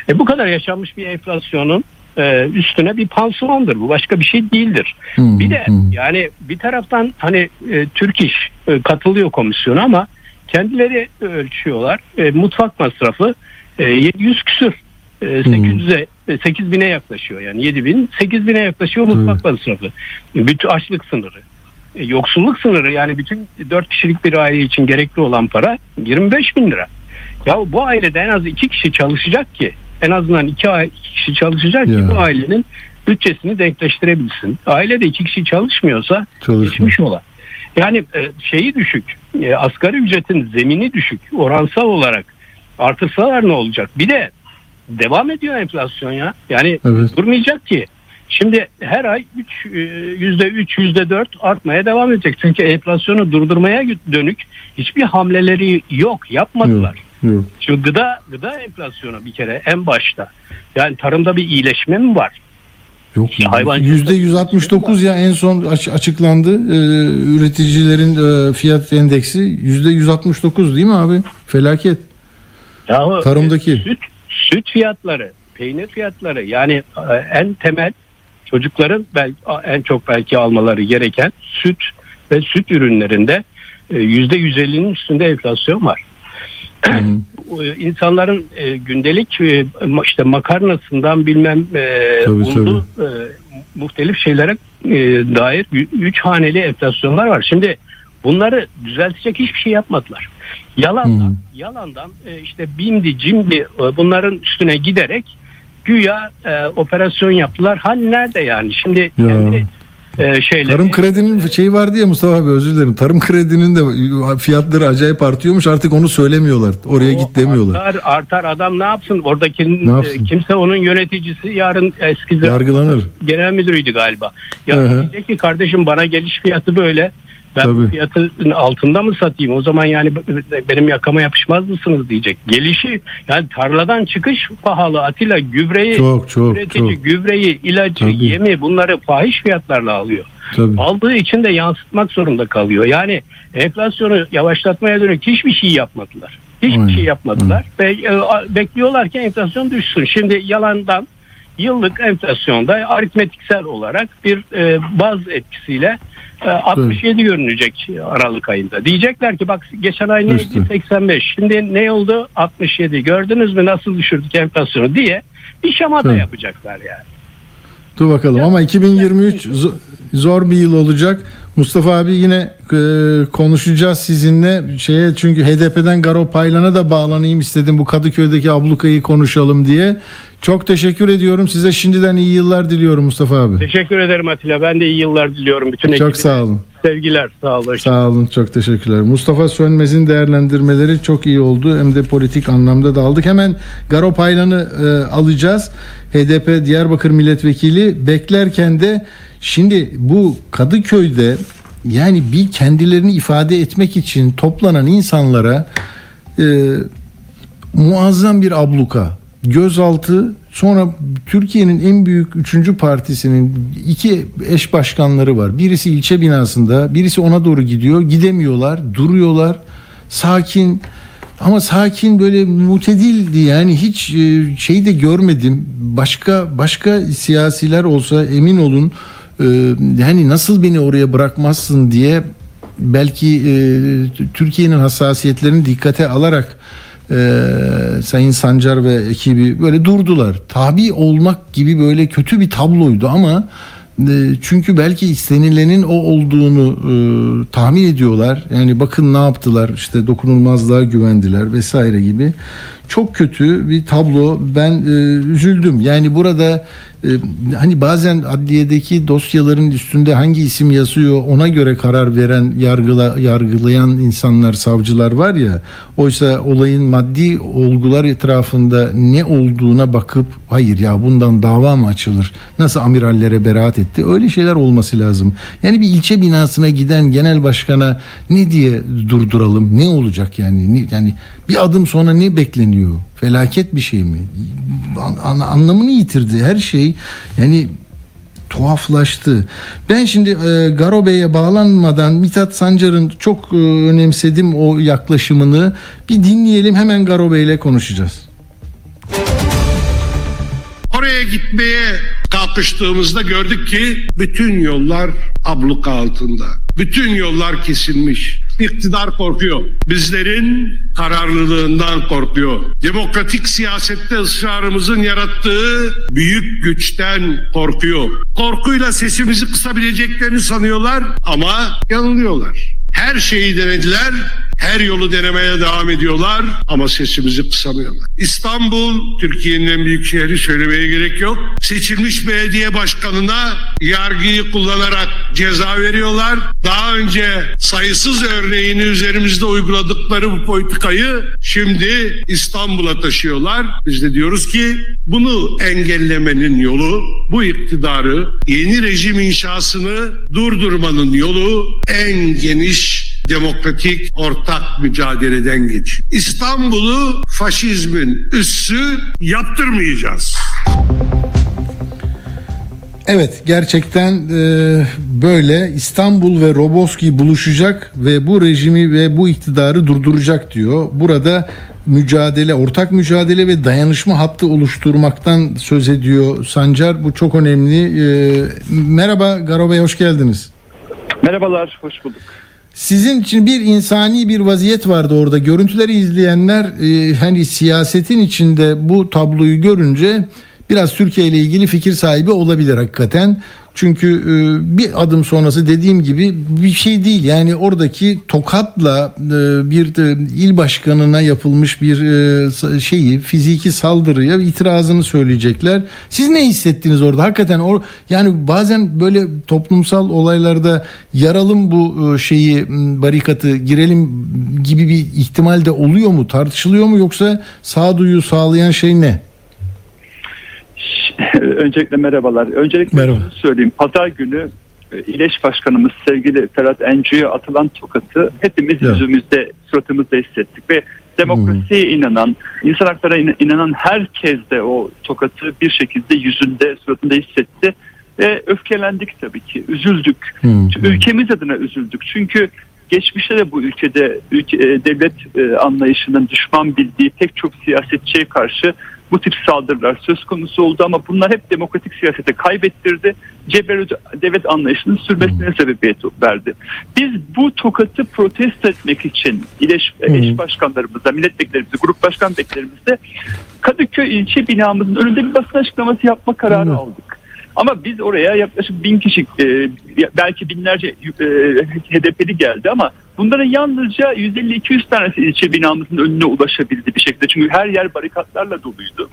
E, bu kadar yaşanmış bir enflasyonun e, üstüne bir pansumandır bu. Başka bir şey değildir. Hı, Bir de hı. yani bir taraftan hani e, Türk İş e, katılıyor komisyona ama kendileri ölçüyorlar. E, mutfak masrafı e, 700 küsür. E, 800'e e, 8000'e yaklaşıyor yani 7000 8000'e yaklaşıyor mutfak masrafı. Bütün açlık sınırı. E, yoksulluk sınırı yani bütün 4 kişilik bir aile için gerekli olan para 25 bin lira. Ya bu ailede en az iki kişi çalışacak ki en azından iki ai- iki kişi çalışacak ki Ya. bu ailenin bütçesini denkleştirebilsin. Ailede iki kişi çalışmıyorsa Çalışmıyor. geçmiş olan. Yani e, şeyi düşük, asgari ücretin zemini düşük oransal olarak artırsalar ne olacak? Bir de devam ediyor enflasyon ya. Yani Evet. durmayacak ki. Şimdi her ay 3 yüzde 3 yüzde 4 artmaya devam edecek. Çünkü enflasyonu durdurmaya dönük hiçbir hamleleri yok, yapmadılar. Yok. Şimdi gıda gıda enflasyonu bir kere en başta. Yani tarımda bir iyileşme mi var? Yok. Yüzde 169 ya en son aç- açıklandı. Ee, üreticilerin e, fiyat endeksi yüzde 169 değil mi abi? Felaket. Yahu, Tarımdaki. e, süt, süt fiyatları, peynir fiyatları yani e, en temel çocukların belki, en çok belki almaları gereken süt ve süt ürünlerinde e, yüzde 150'nin üstünde enflasyon var. E, İnsanların e, gündelik e, işte makarnasından bilmem e, Tabii, unlu e, muhtelif şeylere e, dair üç haneli enflasyonlar var. Şimdi bunları düzeltecek hiçbir şey yapmadılar. Yalandan, yalandan e, işte bimdi, cimdi e, bunların üstüne giderek güya e, operasyon yaptılar. Hal nerede yani? Şimdi kendi e, şeyleri... Tarım kredinin şeyi vardı ya Mustafa abi özür dilerim. Tarım kredinin de fiyatları acayip artıyormuş artık onu söylemiyorlar. Oraya O git demiyorlar. Artar, artar adam ne yapsın? Oradaki Ne yapsın? e, kimse onun yöneticisi yarın eski Yargılanır. genel müdürüydü galiba. Ya diyecek ki kardeşim bana geliş fiyatı böyle. Ben Tabii. fiyatın altında mı satayım? O zaman yani benim yakama yapışmaz mısınız diyecek. Gelişi yani tarladan çıkış pahalı. Atilla gübreyi Çok çok üretici çok. gübreyi, ilacı, Tabii. yemi bunları fahiş fiyatlarla alıyor. Tabii. Aldığı için de yansıtmak zorunda kalıyor. Yani enflasyonu yavaşlatmaya dönük hiçbir şey yapmadılar. Hiçbir Aynen. şey yapmadılar. Ve e, bekliyorlar ki enflasyon düşsün. Şimdi yalandan yıllık enflasyonda aritmetiksel olarak bir e, baz etkisiyle e, 67 görünecek Aralık ayında. Diyecekler ki bak geçen ay neydi? Düştü. 85. Şimdi ne oldu? 67. Gördünüz mü nasıl düşürdük enflasyonu diye bir şamata Evet. yapacaklar yani. Dur bakalım ama 2023 zo- zor bir yıl olacak. Mustafa abi yine e, konuşacağız sizinle şeye çünkü HDP'den Garo Paylan'a da bağlanayım istedim bu Kadıköy'deki ablukayı konuşalım diye. Çok teşekkür ediyorum size şimdiden iyi yıllar diliyorum Mustafa abi. Teşekkür ederim Atilla. Ben de iyi yıllar diliyorum bütün Çok ekibine. sağ olun. Sevgiler. Sağ olun. Sağ olun çok teşekkürler. Mustafa Sönmez'in değerlendirmeleri çok iyi oldu. Hem de politik anlamda da aldık. Hemen Garo Paylan'ı e, alacağız. HDP Diyarbakır Milletvekili beklerken de şimdi bu Kadıköy'de yani bir kendilerini ifade etmek için toplanan insanlara e, muazzam bir abluka, gözaltı, sonra Türkiye'nin en büyük üçüncü partisinin iki eş başkanları var. Birisi ilçe binasında, birisi ona doğru gidiyor. Gidemiyorlar, duruyorlar. Sakin ama sakin böyle mutedildi yani hiç e, şey de görmedim. Başka başka siyasiler olsa emin olun yani nasıl beni oraya bırakmazsın diye belki e, Türkiye'nin hassasiyetlerini dikkate alarak e, Sayın Sancar ve ekibi böyle durdular. Tabi olmak gibi böyle kötü bir tabloydu ama e, çünkü belki istenilenin o olduğunu e, tahmin ediyorlar. Yani bakın ne yaptılar işte dokunulmazlığa güvendiler vesaire gibi. Çok kötü bir tablo. Ben e, üzüldüm. Yani burada e, hani bazen adliyedeki dosyaların üstünde hangi isim yazıyor ona göre karar veren yargıla, yargılayan insanlar savcılar var ya. Oysa olayın maddi olgular etrafında ne olduğuna bakıp hayır ya bundan dava mı açılır? Nasıl amirallere beraat etti? Öyle şeyler olması lazım. Yani bir ilçe binasına giden genel başkana ne diye durduralım ne olacak yani? Yani bir adım sonra ne bekleniyor felaket bir şey mi An- an- anlamını yitirdi her şey yani tuhaflaştı. Ben şimdi e, Garo Bey'e bağlanmadan Mithat Sancar'ın çok e, önemsedim o yaklaşımını. Bir dinleyelim hemen Garo Bey'le konuşacağız. Oraya gitmeye kalkıştığımızda gördük ki bütün yollar abluka altında. Bütün yollar kesilmiş. İktidar korkuyor. Bizlerin kararlılığından korkuyor. Demokratik siyasette ısrarımızın yarattığı büyük güçten korkuyor. Korkuyla sesimizi kısabileceklerini sanıyorlar ama yanılıyorlar. Her şeyi denediler, her yolu denemeye devam ediyorlar ama sesimizi kısamıyorlar. İstanbul, Türkiye'nin en büyük şehri söylemeye gerek yok. Seçilmiş belediye başkanına yargıyı kullanarak ceza veriyorlar. Daha önce sayısız örneğini üzerimizde uyguladıkları bu politikayı şimdi İstanbul'a taşıyorlar. Biz de diyoruz ki bunu engellemenin yolu, bu iktidarı, yeni rejim inşasını durdurmanın yolu en geniş demokratik ortak mücadeleden geç. İstanbul'u faşizmin üssü yaptırmayacağız. Evet gerçekten e, böyle İstanbul ve Roboski buluşacak ve bu rejimi ve bu iktidarı durduracak diyor. Burada mücadele, ortak mücadele ve dayanışma hattı oluşturmaktan söz ediyor Sancar. Bu çok önemli. E, merhaba Garo Bey hoş geldiniz. Merhabalar, hoş bulduk. Sizin için bir insani bir vaziyet vardı orada. Görüntüleri izleyenler e, hani siyasetin içinde bu tabloyu görünce biraz Türkiye ile ilgili fikir sahibi olabilir hakikaten. Çünkü e, bir adım sonrası dediğim gibi bir şey değil. Yani oradaki tokatla e, bir de il başkanına yapılmış bir e, şeyi fiziki saldırıya itirazını söyleyecekler. Siz ne hissettiniz orada? Hakikaten o yani bazen böyle toplumsal olaylarda yaralım bu şeyi barikatı girelim gibi bir ihtimal de oluyor mu? Tartışılıyor mu yoksa sağduyu sağlayan şey ne? Öncelikle merhabalar. Öncelikle Merhaba. söyleyeyim. Pazar günü e, İleş Başkanımız sevgili Ferhat Encü'ye atılan tokatı hepimiz Evet. yüzümüzde, suratımızda hissettik ve demokrasiye inanan, insan haklara in- inanan herkes de o tokatı bir şekilde yüzünde, suratında hissetti. Ve öfkelendik tabii ki, üzüldük. Çünkü Ülkemiz adına üzüldük. Çünkü geçmişte de bu ülkede ülke, e, devlet e, anlayışının düşman bildiği pek çok siyasetçiye karşı bu tip saldırılar söz konusu oldu ama bunlar hep demokratik siyasete kaybettirdi. Ceberut devlet anlayışının sürmesine sebebiyet verdi. Biz bu tokatı protesto etmek için İleş, eş başkanlarımızla, milletvekillerimize, grup başkan vekillerimizle Kadıköy ilçe binamızın önünde bir basın açıklaması yapma kararı aldık. Ama biz oraya yaklaşık bin kişi e, belki binlerce e, HDP'li geldi ama bunların yalnızca 150-200 tanesi ilçe binamızın önüne ulaşabildi bir şekilde. Çünkü her yer barikatlarla doluydu.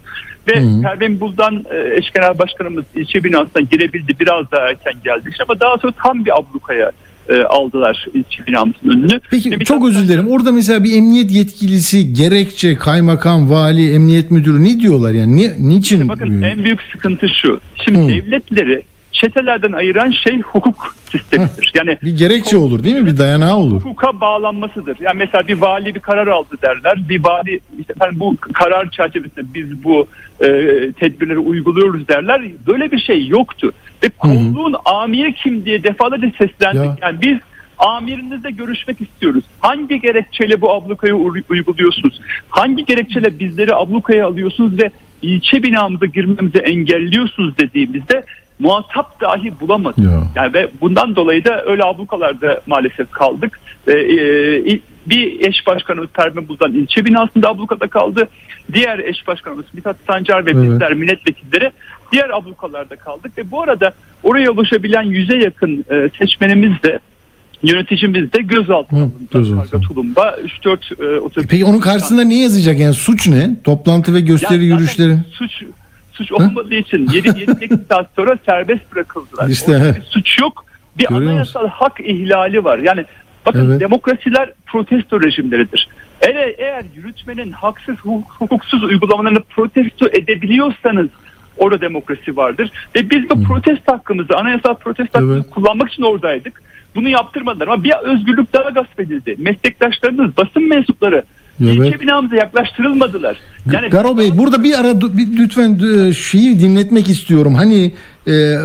Ve Pervin Buldan e, eş genel başkanımız ilçe binasına girebildi. Biraz daha erken geldi. Ama daha sonra tam bir ablukaya e, aldılar ilçe binamızın önünü. Peki Ve çok özür dilerim. Orada mesela bir emniyet yetkilisi gerekçe kaymakam, vali, emniyet müdürü ne diyorlar yani? Ni, niçin? Bakın en büyük sıkıntı şu. Şimdi devletleri çetelerden ayıran şey hukuk sistemidir. Yani bir gerekçe olur değil mi? Bir dayanağı olur. hukuka bağlanmasıdır. Yani mesela bir vali bir karar aldı derler. Bir vali işte efendim bu karar çerçevesinde biz bu e, tedbirleri uyguluyoruz derler. Böyle bir şey yoktu. Ve kolluğun amiri kim diye defalarca seslendik. Ya. Yani biz amirinizle görüşmek istiyoruz. Hangi gerekçeyle bu ablukayı uy- uyguluyorsunuz? Hangi gerekçeyle bizleri ablukaya alıyorsunuz ve ilçe binamıza girmemizi engelliyorsunuz dediğimizde muhatap dahi bulamadık. Ya. Yani ve bundan dolayı da öyle ablukalarda maalesef kaldık. Ee, e, bir eş başkanımız Pervin Buldan ilçe binasında ablukada kaldı. Diğer eş başkanımız Mithat Sancar ve Evet. bizler milletvekilleri diğer ablukalarda kaldık ve bu arada oraya ulaşabilen yüze yakın e, seçmenimiz de Yöneticimiz de alındı. gözaltı. Karga Tulumba 3-4 e, otobüs. Peki onun karşısında ne yazacak yani suç ne? Toplantı ve gösteri Ya zaten yürüyüşleri. Suç suç olmadığı için 7-8 saat sonra serbest bırakıldılar. İşte, bir suç yok. Bir Görüyor anayasal hak ihlali var. Yani bakın Evet. demokrasiler protesto rejimleridir. Eğer, eğer yürütmenin haksız, hukuk- hukuksuz uygulamalarını protesto edebiliyorsanız orada demokrasi vardır. Ve biz bu protesto hakkımızı, anayasal protesto hakkımızı Evet. kullanmak için oradaydık. Bunu yaptırmadılar ama bir özgürlük daha gasp edildi. Meslektaşlarımız, basın mensupları Evet. ilçe binamıza yaklaştırılmadılar. Yani Garo Bey burada bir ara bir, lütfen e, şeyi dinletmek istiyorum. Hani e,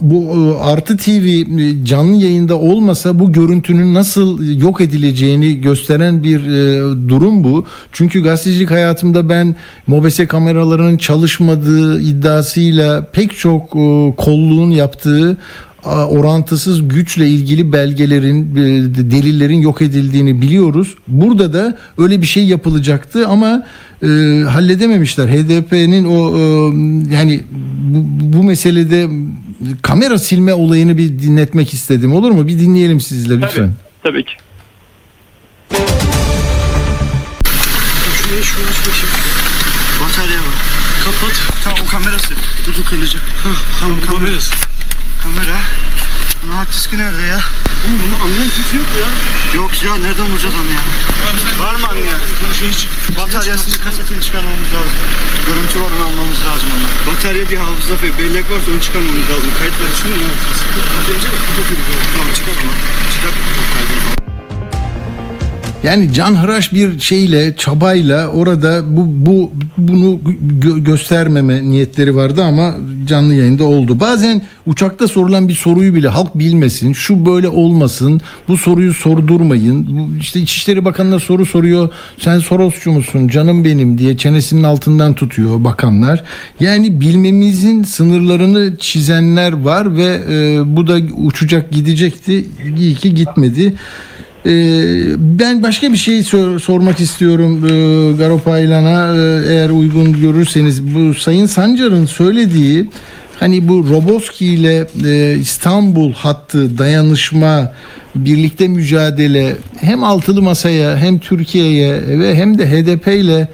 bu e, Artı TV e, canlı yayında olmasa bu görüntünün nasıl yok edileceğini gösteren bir e, durum bu. Çünkü gazetecilik hayatımda ben mobese kameralarının çalışmadığı iddiasıyla pek çok e, kolluğun yaptığı orantısız güçle ilgili belgelerin, e, delillerin yok edildiğini biliyoruz. Burada da öyle bir şey yapılacaktı ama e, halledememişler. HDP'nin o e, yani bu, bu meselede kamera silme olayını bir dinletmek istedim. Olur mu? Bir dinleyelim sizle lütfen. Tabii, tabii ki. Şuraya şuraya şuraya. Batarya var. Kapat. Tamam o kamerası. Dudu kırılacak. Hah, tamam kamerası. Kamera. Bunun hard diski nerede ya? Oğlum bunu anlayan kimse yok ya. Yok ya nereden bulacağız onu ya? Var mı anlayan? Bataryasını kasetini çıkarmamız lazım. Görüntü var onu almamız lazım onu. Batarya bir hafıza ve bellek varsa onu çıkarmamız lazım. Kayıtlar için mi? Tamam çıkar onu. Çıkar. Kaydını. Yani canhıraş bir şeyle, çabayla orada bu, bu bunu gö- göstermeme niyetleri vardı ama canlı yayında oldu. Bazen uçakta sorulan bir soruyu bile halk bilmesin, şu böyle olmasın, bu soruyu sordurmayın. İşte İçişleri Bakanı'na soru soruyor, sen Sorosçu musun, canım benim diye çenesinin altından tutuyor bakanlar. Yani bilmemizin sınırlarını çizenler var ve e, bu da uçacak gidecekti. İyi ki gitmedi. Ee, ben başka bir şey sor- sormak istiyorum e, Garopaylan'a. E, eğer uygun görürseniz bu Sayın Sancar'ın söylediği hani bu Roboski ile e, İstanbul hattı dayanışma birlikte mücadele hem altılı masaya hem Türkiye'ye ve hem de HDP ile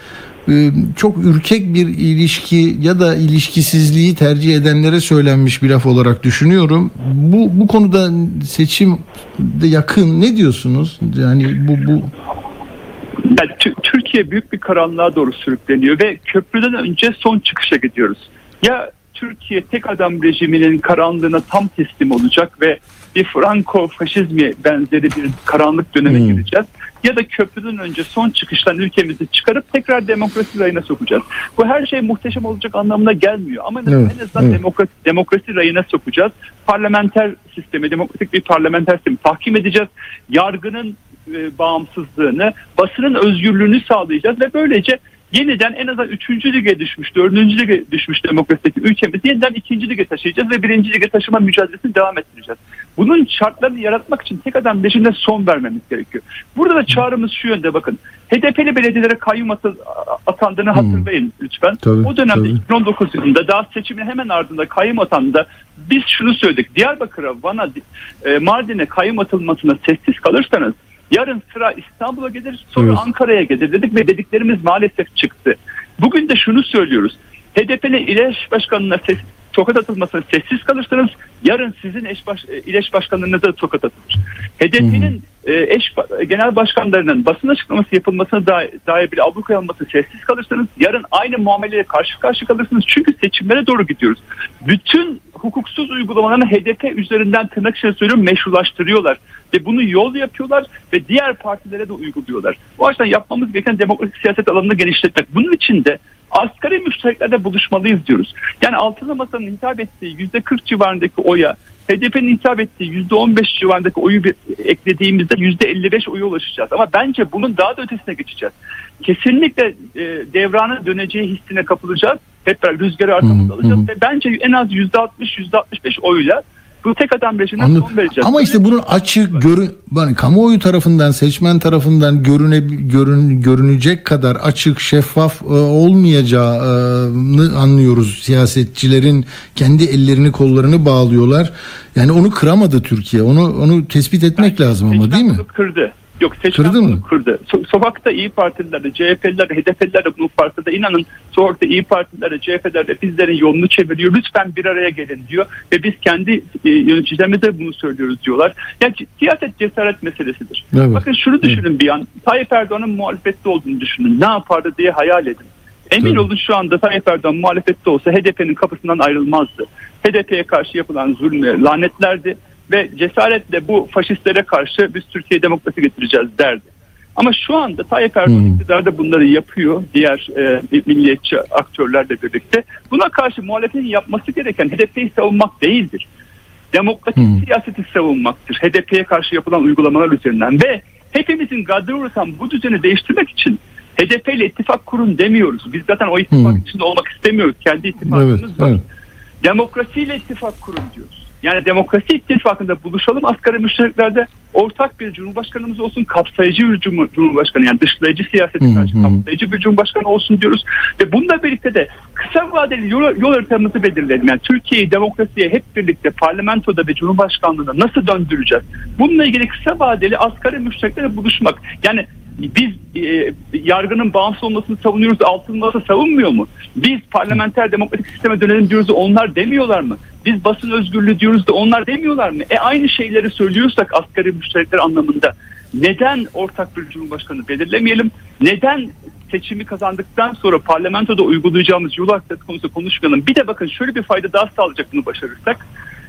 çok ürkek bir ilişki ya da ilişkisizliği tercih edenlere söylenmiş bir laf olarak düşünüyorum. Bu bu konuda seçim de yakın ne diyorsunuz? Yani bu bu Yani Tü- Türkiye büyük bir karanlığa doğru sürükleniyor ve köprüden önce son çıkışa gidiyoruz. Ya Türkiye tek adam rejiminin karanlığına tam teslim olacak ve bir Franco faşizmi benzeri bir karanlık döneme Hmm. gireceğiz. Ya da köprüden önce son çıkıştan ülkemizi çıkarıp tekrar demokrasi rayına sokacağız. Bu her şey muhteşem olacak anlamına gelmiyor. Ama en Evet, azından evet. demokrasi, demokrasi rayına sokacağız. Parlamenter sistemi, demokratik bir parlamenter sistemi tahkim edeceğiz. Yargının e, bağımsızlığını, basının özgürlüğünü sağlayacağız ve böylece yeniden en azından 3. lige düşmüş, 4. lige düşmüş demokrasideki ülkemizi yeniden 2. lige taşıyacağız ve 1. lige taşıma mücadelesini devam ettireceğiz. Bunun şartlarını yaratmak için tek adam rejimine son vermemiz gerekiyor. Burada da çağrımız şu yönde bakın. HDP'li belediyelere kayyum atandığını hatırlayın lütfen. Tabii, o dönemde tabii. 2019 yılında daha seçimin hemen ardında kayyum atandığında biz şunu söyledik. Diyarbakır'a, Van'a, e, Mardin'e kayyum atılmasına sessiz kalırsanız yarın sıra İstanbul'a gelir sonra Evet. Ankara'ya gelir dedik ve dediklerimiz maalesef çıktı. Bugün de şunu söylüyoruz. HDP'nin İleş Başkanı'na ses, tokat atılmasına sessiz kalırsanız yarın sizin eş baş, e, İleş Başkanı'na da tokat atılır. HDP'nin e, eş ba- genel başkanlarının basın açıklaması yapılmasına dair, dair bir ablukaya alınması sessiz kalırsanız yarın aynı muameleye karşı karşı kalırsınız. Çünkü seçimlere doğru gidiyoruz. Bütün hukuksuz uygulamalarını HDP üzerinden tırnak içinde söylüyorum meşrulaştırıyorlar. Ve bunu yol yapıyorlar ve diğer partilere de uyguluyorlar. O açıdan yapmamız gereken demokratik siyaset alanını genişletmek. Bunun için de asgari müştereklerde buluşmalıyız diyoruz. Yani altılı masanın hitap ettiği yüzde 40 civarındaki oya HDP'nin hitap ettiği yüzde 15 civarındaki oyu bir- eklediğimizde yüzde 55 oya ulaşacağız. Ama bence bunun daha da ötesine geçeceğiz. Kesinlikle e, devranın döneceği hissine kapılacağız. Hep beraber rüzgarı arkamızda alacağız ve bence en az yüzde 60 yüzde 65 oyla Bu tek adam rejimine Anladım. son vereceğiz. Ama işte bunun açık görün yani kamuoyu tarafından seçmen tarafından görüne görün görünecek kadar açık şeffaf e, olmayacağını anlıyoruz. Siyasetçilerin kendi ellerini kollarını bağlıyorlar. Yani onu kıramadı Türkiye. Onu onu tespit etmek lazım ama değil mi? kırdı. Yok seçmen Kırdı mı? kırdı. So- sokakta iyi Partililer de, CHP'liler de, HDP'liler de bunun farkında. İnanın sokakta iyi Partililer de, CHP'liler de bizlerin yolunu çeviriyor. Lütfen bir araya gelin diyor. Ve biz kendi e, yöneticilerimize bunu söylüyoruz diyorlar. Yani siyaset cesaret meselesidir. Evet. Bakın şunu düşünün bir an. Tayyip Erdoğan'ın muhalefette olduğunu düşünün. Ne yapardı diye hayal edin. Emin olun şu anda Tayyip Erdoğan muhalefette olsa HDP'nin kapısından ayrılmazdı. HDP'ye karşı yapılan zulmü lanetlerdi ve cesaretle bu faşistlere karşı biz Türkiye demokrasi getireceğiz derdi. Ama şu anda Tayyip Erdoğan iktidarda bunları yapıyor diğer e, milliyetçi aktörlerle birlikte. Buna karşı muhalefetin yapması gereken HDP'yi savunmak değildir. Demokratik siyaseti savunmaktır. HDP'ye karşı yapılan uygulamalar üzerinden ve hepimizin gadre uğratan bu düzeni değiştirmek için HDP ile ittifak kurun demiyoruz. Biz zaten o ittifak içinde olmak istemiyoruz. Kendi ittifakımız Evet, var. evet. Demokrasiyle ittifak kurun diyoruz. Yani demokrasi ittifakında buluşalım asgari müşteriklerde ortak bir cumhurbaşkanımız olsun kapsayıcı bir cumhur- cumhurbaşkanı yani dışlayıcı siyasete karşı kapsayıcı bir cumhurbaşkanı olsun diyoruz. Ve bununla birlikte de kısa vadeli yol, yol haritamızı belirleyelim. Yani Türkiye'yi demokrasiye hep birlikte parlamentoda ve cumhurbaşkanlığında nasıl döndüreceğiz? Bununla ilgili kısa vadeli asgari müşteriklere buluşmak. Yani biz e, yargının bağımsız olmasını savunuyoruz, altın masa savunmuyor mu? Biz parlamenter demokratik sisteme dönelim diyoruz da onlar demiyorlar mı? Biz basın özgürlüğü diyoruz da onlar demiyorlar mı? E aynı şeyleri söylüyorsak asgari müşterekler anlamında neden ortak bir cumhurbaşkanı belirlemeyelim? Neden seçimi kazandıktan sonra parlamentoda uygulayacağımız yol haritası konusu konuşmayalım? Bir de bakın şöyle bir fayda daha sağlayacak bunu başarırsak.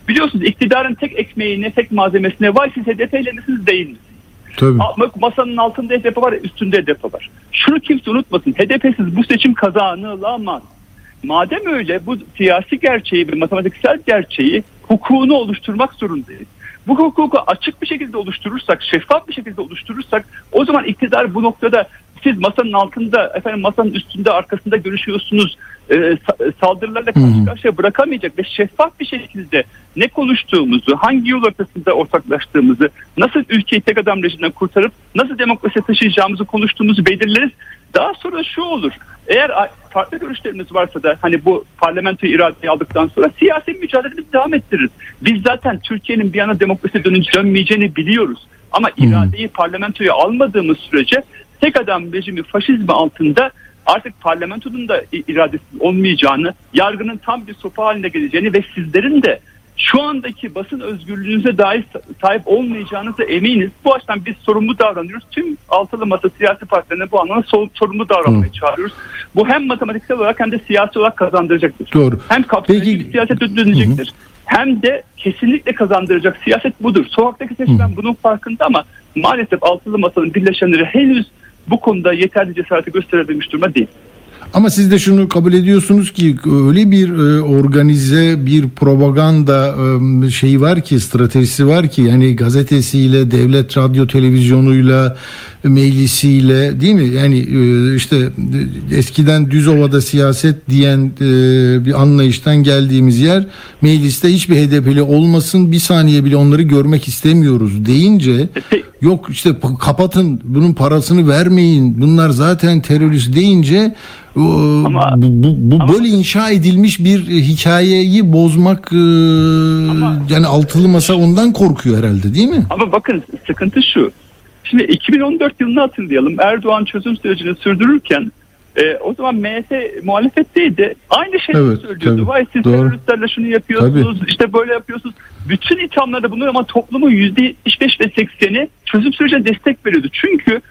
Biliyorsunuz iktidarın tek ekmeğine, tek malzemesine vay siz HDP ile misiniz değil misiniz? Tabii. Masanın altında HDP var, üstünde HDP var. Şunu kimse unutmasın. HDP'siz bu seçim kazanılamaz. Madem öyle bu siyasi gerçeği ve matematiksel gerçeği hukukunu oluşturmak zorundayız. Bu hukuku açık bir şekilde oluşturursak, şeffaf bir şekilde oluşturursak o zaman iktidar bu noktada siz masanın altında, efendim masanın üstünde, arkasında görüşüyorsunuz, e, sa- saldırılarla karşı karşıya bırakamayacak ve şeffaf bir şekilde ne konuştuğumuzu, hangi yol ortasında ortaklaştığımızı, nasıl ülkeyi tek adam rejimden kurtarıp nasıl demokrasiye taşıyacağımızı konuştuğumuzu belirleriz. Daha sonra şu olur. Eğer farklı görüşlerimiz varsa da hani bu parlamento iradeyi aldıktan sonra siyasi mücadelemizi devam ettiririz. Biz zaten Türkiye'nin bir yana demokrasi dönünce dönmeyeceğini biliyoruz. Ama iradeyi parlamentoya almadığımız sürece tek adam rejimi faşizmi altında artık parlamentonun da iradesi olmayacağını, yargının tam bir sopa haline geleceğini ve sizlerin de şu andaki basın özgürlüğünüze dair sa- sahip olmayacağınıza eminiz. Bu açıdan biz sorumlu davranıyoruz. Tüm altılı masa siyasi partilerine bu anlamda so- sorumlu davranmaya çağırıyoruz. Bu hem matematiksel olarak hem de siyasi olarak kazandıracaktır. Doğru. Hem kapsayıcı bir siyaset dönecektir. Hem de kesinlikle kazandıracak siyaset budur. Sokaktaki seçmen bunun farkında ama maalesef altılı masanın birleşenleri henüz bu konuda yeterli cesareti gösterebilmiş durumda değil. Ama siz de şunu kabul ediyorsunuz ki öyle bir e, organize bir propaganda e, şeyi var ki stratejisi var ki yani gazetesiyle, devlet radyo televizyonuyla, meclisiyle değil mi? Yani e, işte e, eskiden Düzova'da siyaset diyen e, bir anlayıştan geldiğimiz yer mecliste hiçbir HDP'li olmasın bir saniye bile onları görmek istemiyoruz deyince yok işte pa- kapatın bunun parasını vermeyin bunlar zaten terörist deyince o, bu, bu, bu böyle inşa edilmiş bir hikayeyi bozmak e, yani altılı masa ondan korkuyor herhalde değil mi? Ama bakın sıkıntı şu. Şimdi 2014 yılını hatırlayalım. Erdoğan çözüm sürecini sürdürürken e, o zaman MHP muhalefetteydi. Aynı şeyi Evet, söylüyordu. tabii. Vay siz Doğru. teröristlerle şunu yapıyorsunuz, işte böyle yapıyorsunuz. Bütün ithamlarda bunlar ama toplumun %75 ve 80'i çözüm sürecine destek veriyordu. Çünkü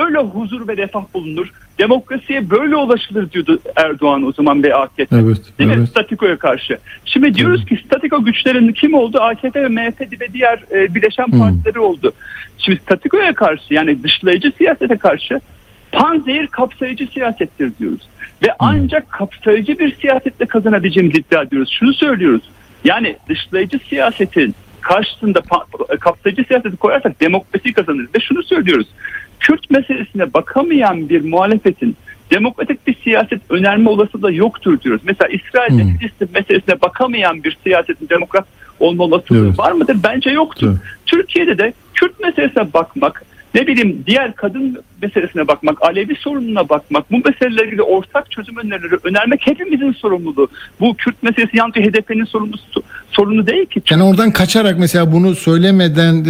böyle huzur ve refah bulunur. Demokrasiye böyle ulaşılır diyordu Erdoğan o zaman ve AKP. Evet, Değil mi? evet. Statiko'ya karşı. Şimdi diyoruz ki statiko güçlerin kim oldu? AKP ve MHP ve diğer e, bileşen partileri oldu. Şimdi statikoya karşı yani dışlayıcı siyasete karşı panzehir kapsayıcı siyasettir diyoruz. Ve ancak kapsayıcı bir siyasetle kazanabileceğimizi iddia ediyoruz. Şunu söylüyoruz. Yani dışlayıcı siyasetin karşısında kapsayıcı siyaseti koyarsak demokrasi kazanırız. Ve şunu söylüyoruz. Kürt meselesine bakamayan bir muhalefetin demokratik bir siyaset önerme olasılığı yoktur diyoruz. Mesela İsrail'de Filistin meselesine bakamayan bir siyasetin demokrat olma olasılığı Evet. var mıdır? Bence yoktur. Evet. Türkiye'de de Kürt meselesine bakmak, ne bileyim diğer kadın meselesine bakmak, Alevi sorununa bakmak, bu meselelerle ortak çözüm önerileri önermek hepimizin sorumluluğu. Bu Kürt meselesi yalnız HDP'nin sorunu, sorunu değil ki. Yani oradan kaçarak mesela bunu söylemeden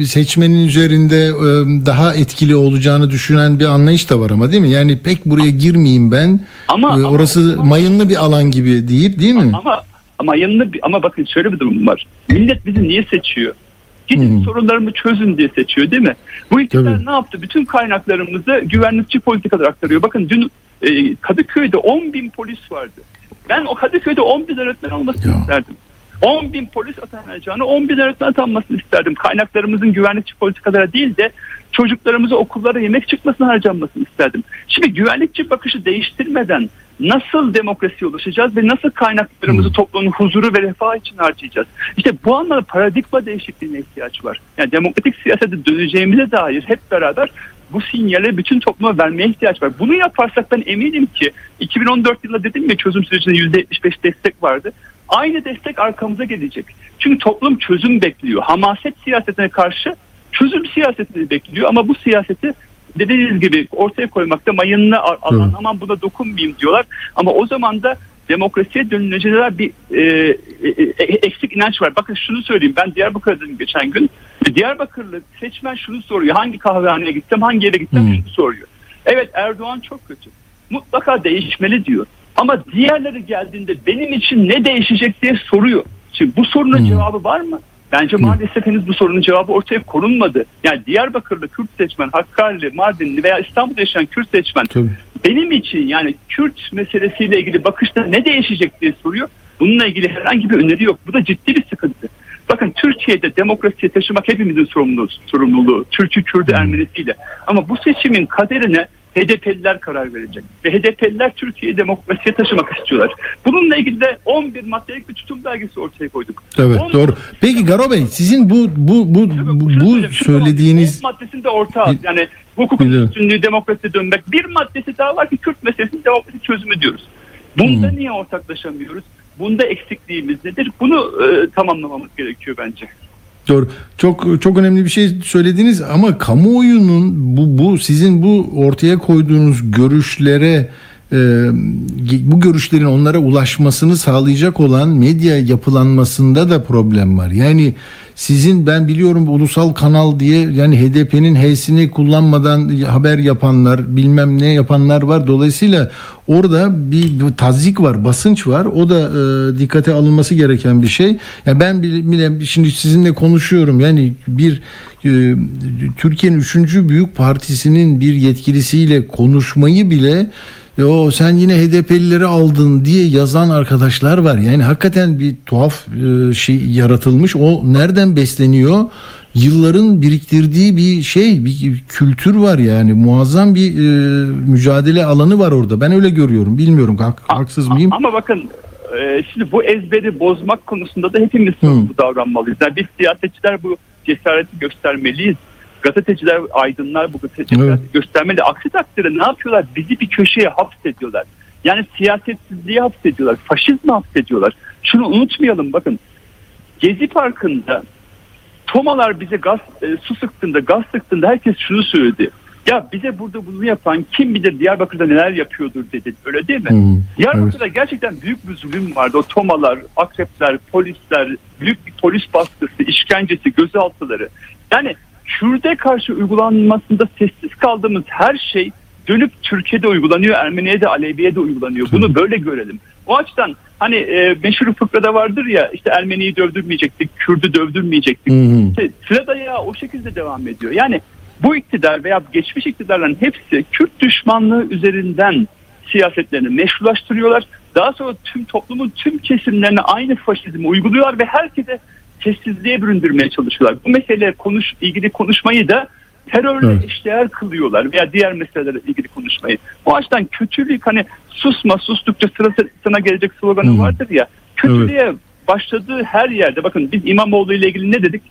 e, seçmenin üzerinde e, daha etkili olacağını düşünen bir anlayış da var ama değil mi? Yani pek buraya girmeyeyim ben. Ama- E, ama- orası mayınlı bir alan gibi deyip değil mi? Ama ama yanında bir, ama bakın şöyle bir durum var. Millet bizi niye seçiyor? Gidin sorunlarımı çözün diye seçiyor değil mi? Bu iktidar Tabii. ne yaptı? Bütün kaynaklarımızı güvenlikçi politikalar aktarıyor. Bakın dün e, Kadıköy'de 10 bin polis vardı. Ben o Kadıköy'de 10 bin öğretmen olmasını isterdim. 10 bin polis atanacağını 10 bin öğretmen atanmasını isterdim. Kaynaklarımızın güvenlikçi politikalara değil de çocuklarımızı okullara yemek çıkmasına harcanmasını isterdim. Şimdi güvenlikçi bakışı değiştirmeden nasıl demokrasiye ulaşacağız ve nasıl kaynaklarımızı toplumun huzuru ve refah için harcayacağız? İşte bu anlamda paradigma değişikliğine ihtiyaç var. Yani demokratik siyasete döneceğimize dair hep beraber bu sinyali bütün topluma vermeye ihtiyaç var. Bunu yaparsak ben eminim ki 2014 yılında dedim ya çözüm sürecinde %75 destek vardı. Aynı destek arkamıza gelecek. Çünkü toplum çözüm bekliyor. Hamaset siyasetine karşı çözüm siyasetini bekliyor ama bu siyaseti dediğiniz gibi ortaya koymakta mayınlı a- alan aman buna dokunmayayım diyorlar. Ama o zaman da demokrasiye dönüleceğine bir e, e, e, eksik inanç var. Bakın şunu söyleyeyim ben Diyarbakır'daydım geçen gün. Diyarbakırlı seçmen şunu soruyor. Hangi kahvehaneye gitsem hangi yere gitsem şunu soruyor. Evet Erdoğan çok kötü. Mutlaka değişmeli diyor. Ama diğerleri geldiğinde benim için ne değişecek diye soruyor. Şimdi bu sorunun cevabı var mı? Bence maalesef henüz bu sorunun cevabı ortaya konulmadı. Yani Diyarbakırlı Kürt seçmen, Hakkari'li, Mardinli veya İstanbul'da yaşayan Kürt seçmen benim için yani Kürt meselesiyle ilgili bakışta ne değişecek diye soruyor. Bununla ilgili herhangi bir öneri yok. Bu da ciddi bir sıkıntı. Bakın Türkiye'de demokrasiyi taşımak hepimizin sorumluluğu. sorumluluğu. Türk'ü, Kürt'ü, Ermenisiyle. Ama bu seçimin kaderine HDP'liler karar verecek. Ve HDP'liler Türkiye'yi demokrasiye taşımak istiyorlar. Bununla ilgili de 11 maddelik bir tutum belgesi ortaya koyduk. Evet doğru. Peki Garo Bey sizin bu bu bu bu, bu söylediğiniz maddesinde ortağı. Yani hukukun üstünlüğü demokrasiye dönmek. Bir maddesi daha var ki Kürt meselesinin demokrasi çözümü diyoruz. Bunda niye ortaklaşamıyoruz? Bunda eksikliğimiz nedir? Bunu e, tamamlamamız gerekiyor bence. Doğru. Çok çok önemli bir şey söylediniz ama kamuoyunun bu bu sizin bu ortaya koyduğunuz görüşlere bu görüşlerin onlara ulaşmasını sağlayacak olan medya yapılanmasında da problem var. Yani sizin ben biliyorum ulusal kanal diye yani HDP'nin H'sini kullanmadan haber yapanlar bilmem ne yapanlar var. Dolayısıyla orada bir, tazik var, basınç var. O da e, dikkate alınması gereken bir şey. Ya ben bile, şimdi sizinle konuşuyorum. Yani bir e, Türkiye'nin üçüncü büyük partisinin bir yetkilisiyle konuşmayı bile o sen yine HDP'lileri aldın diye yazan arkadaşlar var. Yani hakikaten bir tuhaf e, şey yaratılmış. O nereden besleniyor? Yılların biriktirdiği bir şey, bir kültür var yani. Muazzam bir e, mücadele alanı var orada. Ben öyle görüyorum. Bilmiyorum hak- haksız mıyım? Ama bakın e, şimdi bu ezberi bozmak konusunda da hepimiz sorumlu davranmalıyız. Yani biz siyasetçiler bu cesareti göstermeliyiz. Gazeteciler, aydınlar bu cesareti göstermeli. Aksi takdirde ne yapıyorlar? Bizi bir köşeye hapsediyorlar. Yani siyasetsizliğe hapsediyorlar. Faşizme hapsediyorlar. Şunu unutmayalım bakın. Gezi Parkı'nda Tomalar bize gaz, e, su sıktığında, gaz sıktığında herkes şunu söyledi. Ya bize burada bunu yapan kim bilir Diyarbakır'da neler yapıyordur dedi. Öyle değil mi? Diyarbakır'da gerçekten büyük bir zulüm vardı. O tomalar, akrepler, polisler, büyük bir polis baskısı, işkencesi, gözaltıları. Yani Kürt'e karşı uygulanmasında sessiz kaldığımız her şey dönüp Türkiye'de uygulanıyor, Ermeniye de Alevi'ye de uygulanıyor. Bunu böyle görelim. O açıdan hani e, meşhur fıkrada vardır ya işte Ermeniyi dövdürmeyecektik, Kürt'ü dövdürmeyecektik. İşte sıra dayağı o şekilde devam ediyor. Yani bu iktidar veya geçmiş iktidarların hepsi Kürt düşmanlığı üzerinden siyasetlerini meşrulaştırıyorlar. Daha sonra tüm toplumun tüm kesimlerine aynı faşizmi uyguluyorlar ve herkese sessizliğe büründürmeye çalışıyorlar. Bu mesele konuş, ilgili konuşmayı da terörle Evet. eşdeğer kılıyorlar veya diğer meselelerle ilgili konuşmayı. O açıdan kötülük hani susma sustukça sırasına gelecek sloganı vardır ya. Kötülüğe başladığı her yerde bakın biz İmamoğlu ile ilgili ne dedik?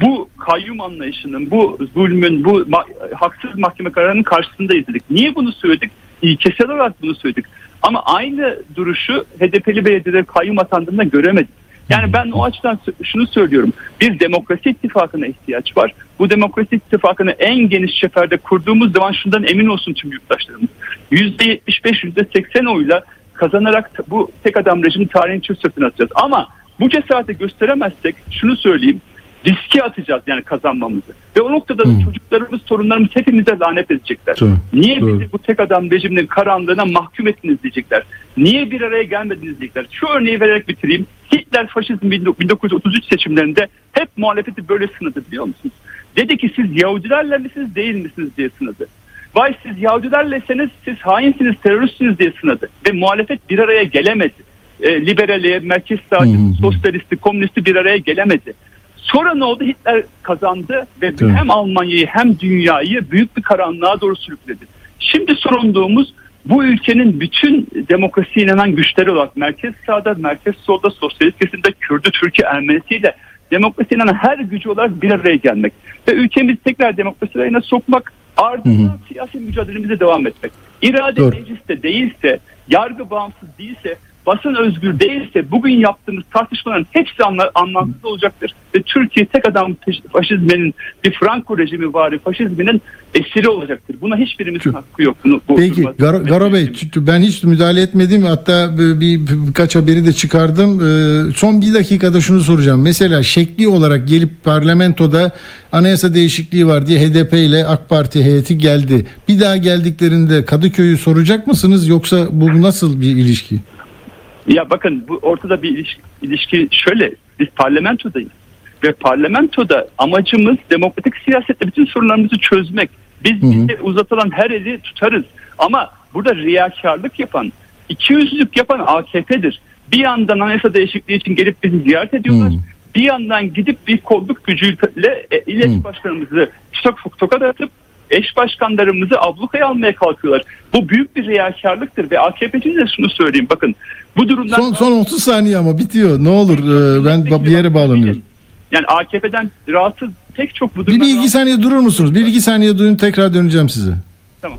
Bu kayyum anlayışının, bu zulmün, bu ma- haksız mahkeme kararının karşısında izledik. Niye bunu söyledik? İlkesel olarak bunu söyledik. Ama aynı duruşu HDP'li belediyelere kayyum atandığında göremedik. Yani ben o açıdan şunu söylüyorum. Bir demokrasi ittifakına ihtiyaç var. Bu demokrasi ittifakını en geniş çeperde kurduğumuz zaman şundan emin olsun tüm yurttaşlarımız. %75, %80 oyla kazanarak bu tek adam rejimi tarihin çöp sırtına atacağız. Ama bu cesareti gösteremezsek şunu söyleyeyim. Riske atacağız yani kazanmamızı. Ve o noktada da çocuklarımız, torunlarımız hepimize lanet edecekler. Doğru. Niye Doğru. bizi bu tek adam rejiminin karanlığına mahkum ettiniz diyecekler. Niye bir araya gelmediniz diyecekler. Şu örneği vererek bitireyim. Hitler faşizm 1933 seçimlerinde hep muhalefeti böyle sınadı biliyor musunuz? Dedi ki siz Yahudilerle misiniz değil misiniz diye sınadı. Vay siz Yahudilerleseniz siz hainsiniz, teröristsiniz diye sınadı. Ve muhalefet bir araya gelemedi. E, liberali, merkez sağcı, sosyalisti, komünisti bir araya gelemedi. Sonra ne oldu? Hitler kazandı ve Evet. hem Almanya'yı hem dünyayı büyük bir karanlığa doğru sürükledi. Şimdi sorumluluğumuz bu ülkenin bütün demokrasiye inanan güçleri olarak merkez sağda, merkez solda, sosyalist kesimde, Kürdü, Türkiye, Ermenisiyle demokrasiye inanan her gücü olarak bir araya gelmek. Ve ülkemizi tekrar demokrasi rayına sokmak, ardından siyasi mücadelemize devam etmek. İrade Doğru. mecliste değilse, yargı bağımsız değilse, basın özgür değilse bugün yaptığımız tartışmaların hepsi anla- anlamsız olacaktır. Ve Türkiye tek adam faş- faşizminin bir Franco rejimi vari faşizminin esiri olacaktır. Buna hiçbirimizin hakkı yok. Bunu, bu Peki Garo, Garo Bey ben hiç müdahale etmedim hatta bir, bir- birkaç haberi de çıkardım. Ee, son bir dakikada şunu soracağım. Mesela şekli olarak gelip parlamentoda anayasa değişikliği var diye HDP ile AK Parti heyeti geldi. Bir daha geldiklerinde Kadıköy'ü soracak mısınız yoksa bu nasıl bir ilişki? Ya bakın bu ortada bir ilişki, ilişki şöyle. Biz parlamentodayız. Ve parlamentoda amacımız demokratik siyasette bütün sorunlarımızı çözmek. Biz bize uzatılan her eli tutarız. Ama burada riyakarlık yapan, ikiyüzlülük yapan AKP'dir. Bir yandan anayasa değişikliği için gelip bizi ziyaret ediyorlar. Bir yandan gidip bir kolluk gücüyle e, il eş başkanımızı tok, tokat atıp eş başkanlarımızı ablukaya almaya kalkıyorlar. Bu büyük bir riyakarlıktır ve AKP'cinin de şunu söyleyeyim bakın bu durumdan Son son 30 saniye ama bitiyor. Ne olur ee, ben bir yere bağlanıyorum. yani AKP'den rahatsız pek çok bu durumdan bir iki saniye durur musunuz? Bir iki saniye duyun tekrar döneceğim size. Tamam.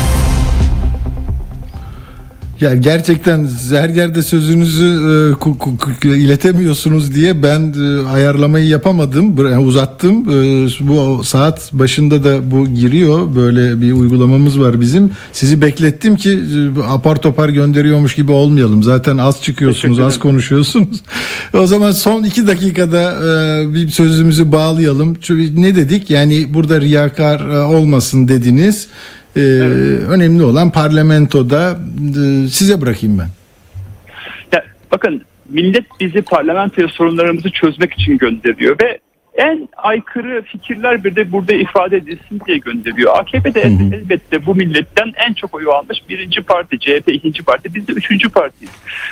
Ya gerçekten her yerde sözünüzü e, iletemiyorsunuz diye ben e, ayarlamayı yapamadım, uzattım. E, bu saat başında da bu giriyor. Böyle bir uygulamamız var bizim. Sizi beklettim ki e, apar topar gönderiyormuş gibi olmayalım. Zaten az çıkıyorsunuz, az konuşuyorsunuz. o zaman son iki dakikada e, bir sözümüzü bağlayalım. Çünkü ne dedik? Yani burada riyakar e, olmasın dediniz. Ee, Önemli olan parlamentoda e, size bırakayım ben. Ya, bakın millet bizi parlamentoya sorunlarımızı çözmek için gönderiyor ve en aykırı fikirler bir de burada ifade edilsin diye gönderiyor. AKP de el- elbette bu milletten en çok oyu almış birinci parti, CHP ikinci parti, biz de üçüncü partiyiz.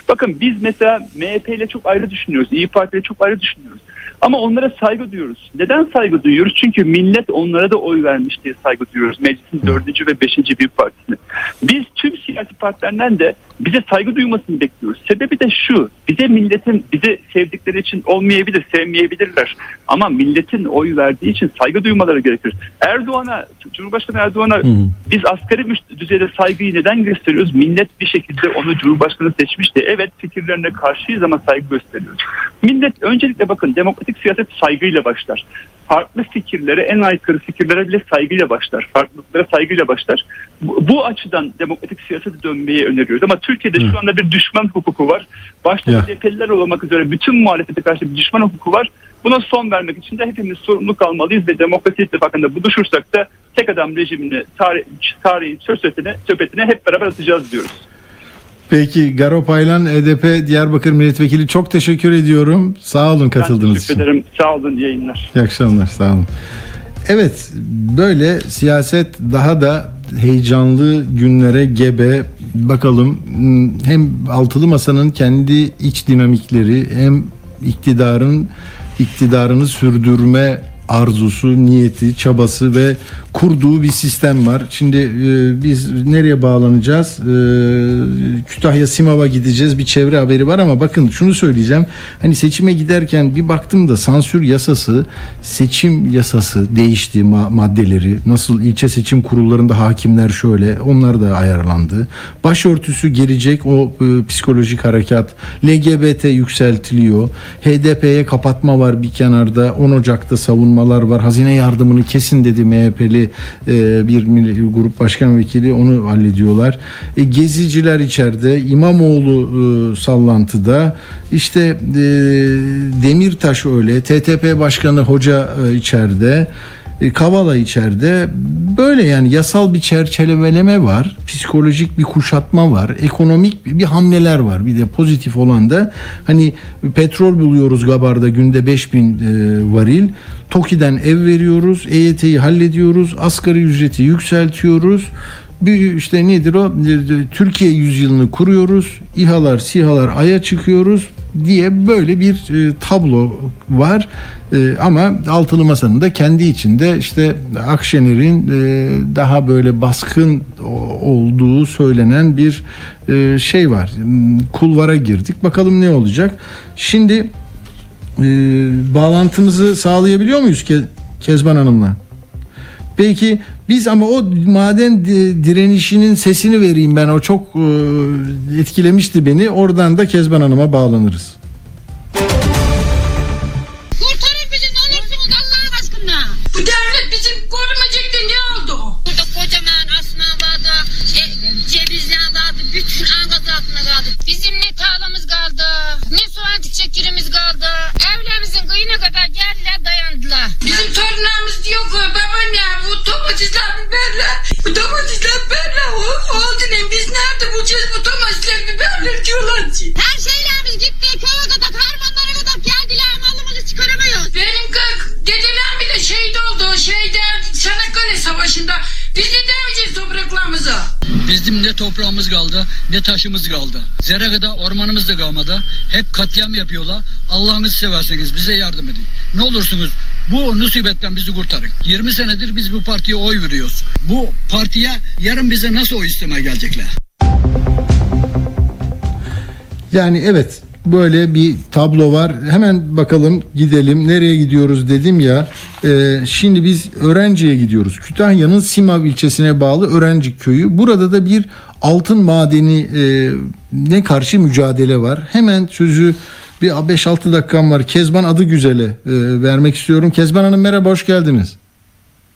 Bakın biz mesela MHP ile çok ayrı düşünüyoruz, İyi Parti ile çok ayrı düşünüyoruz. Ama onlara saygı duyuyoruz. Neden saygı duyuyoruz? Çünkü millet onlara da oy vermiş diye saygı duyuyoruz. Meclisin dördüncü ve beşinci büyük partisine. Biz tüm siyasi partilerden de bize saygı duymasını bekliyoruz. Sebebi de şu. Bize milletin bizi sevdikleri için olmayabilir, sevmeyebilirler. Ama milletin oy verdiği için saygı duymaları gerekir. Erdoğan'a, Cumhurbaşkanı Erdoğan'a biz asgari düzeyde saygıyı neden gösteriyoruz? Millet bir şekilde onu Cumhurbaşkanı seçmişti. Evet fikirlerine karşıyız ama saygı gösteriyoruz. Millet öncelikle bakın demokratik siyaset saygıyla başlar. Farklı fikirlere, en aykırı fikirlere bile saygıyla başlar. Farklılıklara saygıyla başlar. Bu, bu açıdan demokratik siyasete dönmeyi öneriyoruz. Ama Türkiye'de şu anda bir düşman hukuku var. Başta. CHP'liler olmak üzere bütün muhalefete karşı bir düşman hukuku var. Buna son vermek için de hepimiz sorumluluk almalıyız ve demokrasi ittifakında buluşursak da tek adam rejimini tarih, tarihin söz sepetine hep beraber atacağız diyoruz. Peki Garo Paylan HDP Diyarbakır Milletvekili çok teşekkür ediyorum. Sağ olun katıldığınız Teşekkür için. ederim. Sağ olun. yayınlar. İyi akşamlar sağ olun. Evet böyle siyaset daha da heyecanlı günlere gebe bakalım hem altılı masanın kendi iç dinamikleri hem iktidarın iktidarını sürdürme arzusu, niyeti, çabası ve kurduğu bir sistem var. Şimdi e, biz nereye bağlanacağız? E, Kütahya Simav'a gideceğiz. Bir çevre haberi var ama bakın şunu söyleyeceğim. Hani seçime giderken bir baktım da sansür yasası, seçim yasası değişti ma- maddeleri. Nasıl ilçe seçim kurullarında hakimler şöyle, onlar da ayarlandı. Başörtüsü gelecek o e, psikolojik harekat. LGBT yükseltiliyor. HDP'ye kapatma var bir kenarda. 10 Ocak'ta savunmalar var. Hazine yardımını kesin dedi MHP'li e, bir grup başkan vekili onu hallediyorlar. E, geziciler içeride. İmamoğlu e, sallantıda. İşte e, Demirtaş öyle. TTP Başkanı Hoca e, içeride. E, Kavala içeride. Böyle yani yasal bir çerçeveleme var psikolojik bir kuşatma var ekonomik bir, hamleler var. Bir de pozitif olan da hani petrol buluyoruz Gabar'da günde 5000 e, varil. TOKİ'den ev veriyoruz EYT'yi hallediyoruz asgari ücreti yükseltiyoruz bir işte nedir o? E, Türkiye yüzyılını kuruyoruz İHA'lar SİHA'lar aya çıkıyoruz diye böyle bir e, tablo var. E, ama altılı masanın da kendi içinde işte Akşener'in e, daha böyle baskın olduğu söylenen bir e, şey var. Hmm, kulvara girdik. Bakalım ne olacak? Şimdi e, bağlantımızı sağlayabiliyor muyuz Ke- Kezban Hanım'la? Peki biz ama o maden di- direnişinin sesini vereyim ben. O çok e, etkilemişti beni. Oradan da Kezban Hanım'a bağlanırız. Ne soğan çiçeklerimiz kaldı. Evlerimizin kıyına kadar geldiler dayandılar. Bizim torunlarımız diyor ki babaanne bu domatesler biberler, bu domatesler biberler oldu ne biz nerede bulacağız bu domatesler biberler diyorlar ki. Her şeylerimiz gitti, köye kadar, harmanlara kadar geldiler, malımızı çıkaramıyoruz. Benim dedelerim bile şehit oldu, şeyde Çanakkale Savaşı'nda. Biz de demeyeceğiz topraklarımızı. Bizim ne toprağımız kaldı ne taşımız kaldı. Zerre kadar ormanımız da kalmadı. Hep katliam yapıyorlar. Allah'ınızı severseniz bize yardım edin. Ne olursunuz bu musibetten bizi kurtarın. 20 senedir biz bu partiye oy veriyoruz. Bu partiye yarın bize nasıl oy istemeye gelecekler? Yani evet böyle bir tablo var. Hemen bakalım gidelim. Nereye gidiyoruz dedim ya. Ee, şimdi biz Öğrenci'ye gidiyoruz. Kütahya'nın Simav ilçesine bağlı Öğrenci köyü. Burada da bir altın madeni e, ne karşı mücadele var. Hemen sözü bir 5-6 dakikam var. Kezban adı güzele e, vermek istiyorum. Kezban Hanım merhaba hoş geldiniz.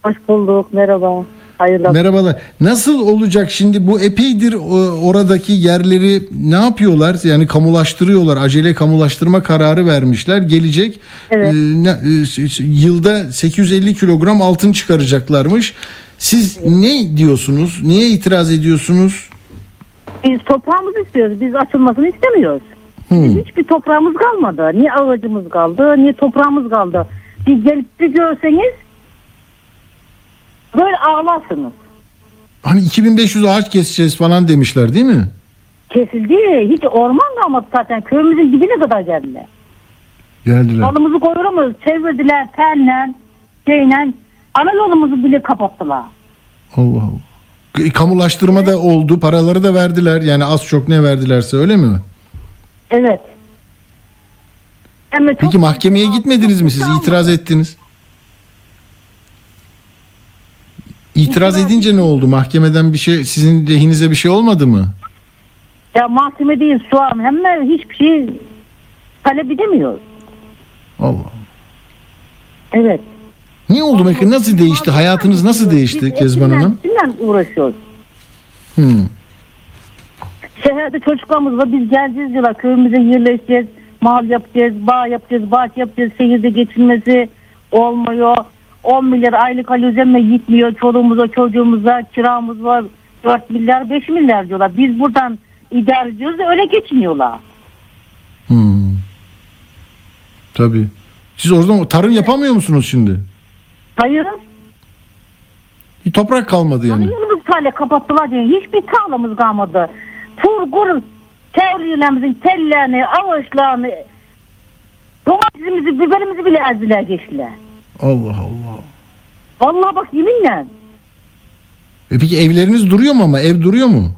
Hoş bulduk. Merhaba. Hayırlı Merhabalar. Nasıl olacak şimdi bu epeydir o- oradaki yerleri ne yapıyorlar? Yani kamulaştırıyorlar. Acele kamulaştırma kararı vermişler. Gelecek Evet. e, e, yılda 850 kilogram altın çıkaracaklarmış. Siz ne diyorsunuz? Niye itiraz ediyorsunuz? Biz toprağımızı istiyoruz. Biz açılmasını istemiyoruz. Hmm. Bizim hiçbir toprağımız kalmadı. Niye ağacımız kaldı, niye toprağımız kaldı. Siz gelip bir görseniz böyle ağlarsınız. Hani 2500 ağaç keseceğiz falan demişler değil mi? Kesildi. Hiç orman kalmadı zaten. Köyümüzün dibine kadar geldiler. Geldiler. Yolumuzu koyuramıyoruz. Çevirdiler telle, şeyle. Ana yolumuzu bile kapattılar. Allah Allah. E, Kamulaştırma da oldu. Paraları da verdiler. Yani az çok ne verdilerse öyle mi? Evet. Çok- Peki mahkemeye gitmediniz mi siz? İtiraz ettiniz. İtiraz edince ne oldu? Mahkemeden bir şey sizin lehinize bir şey olmadı mı? Ya mahkemedeyiz şu an. Hemen hiçbir şey talep edemiyoruz. Allah. Evet. Ne oldu peki? Nasıl değişti? Hayatınız nasıl değişti Kezban Hanım? Kimle uğraşıyoruz? Hmm. Şehirde çocuklarımız var. Biz geleceğiz diyorlar. Köyümüze yerleşeceğiz. Mal yapacağız, bağ yapacağız, bahçe yapacağız. Şehirde geçinmesi olmuyor. 10 milyar aylık Ali Özen'le gitmiyor. Çoluğumuza, çocuğumuza kiramız var. 4 milyar, 5 milyar diyorlar. Biz buradan idare ediyoruz öyle geçiniyorlar. Hmm. Tabii. Siz oradan tarım yapamıyor musunuz şimdi? Hayır. Bir toprak kalmadı yani. Yılımız kale kapattılar diye hiçbir tarlamız kalmadı. Turgur teorilerimizin tellerini, avaçlarını, domatesimizi, biberimizi bile ezdiler geçtiler. Allah Allah. Vallahi bak yeminle. E peki evleriniz duruyor mu ama? Ev duruyor mu?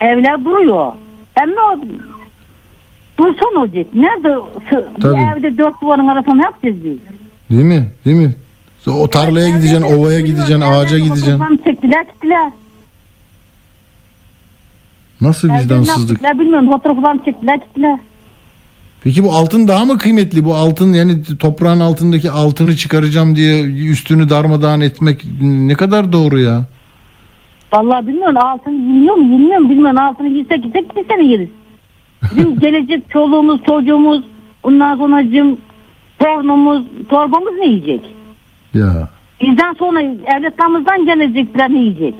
Evler duruyor. Hem de o dursun olacak. Nerede bir Tabii. evde dört duvarın arasında ne yapacağız biz? Değil mi? Değil mi? O tarlaya gideceksin, ovaya gideceksin, ağaca gideceksin. Tam çektiler gittiler. Nasıl Evden vicdansızlık? yaptılar bilmiyorum. Fotoğraflarını çektiler gittiler. Peki bu altın daha mı kıymetli? Bu altın yani toprağın altındaki altını çıkaracağım diye üstünü darmadağın etmek ne kadar doğru ya? Vallahi bilmiyorum altın yeniyor mu yeniyor mu bilmiyorum altını yesek yesek bir sene yeriz. Bizim gelecek çoluğumuz çocuğumuz ondan sonra cım torunumuz torbamız ne yiyecek? Ya Bizden sonra evlatlarımızdan gelecekler ne yiyecek?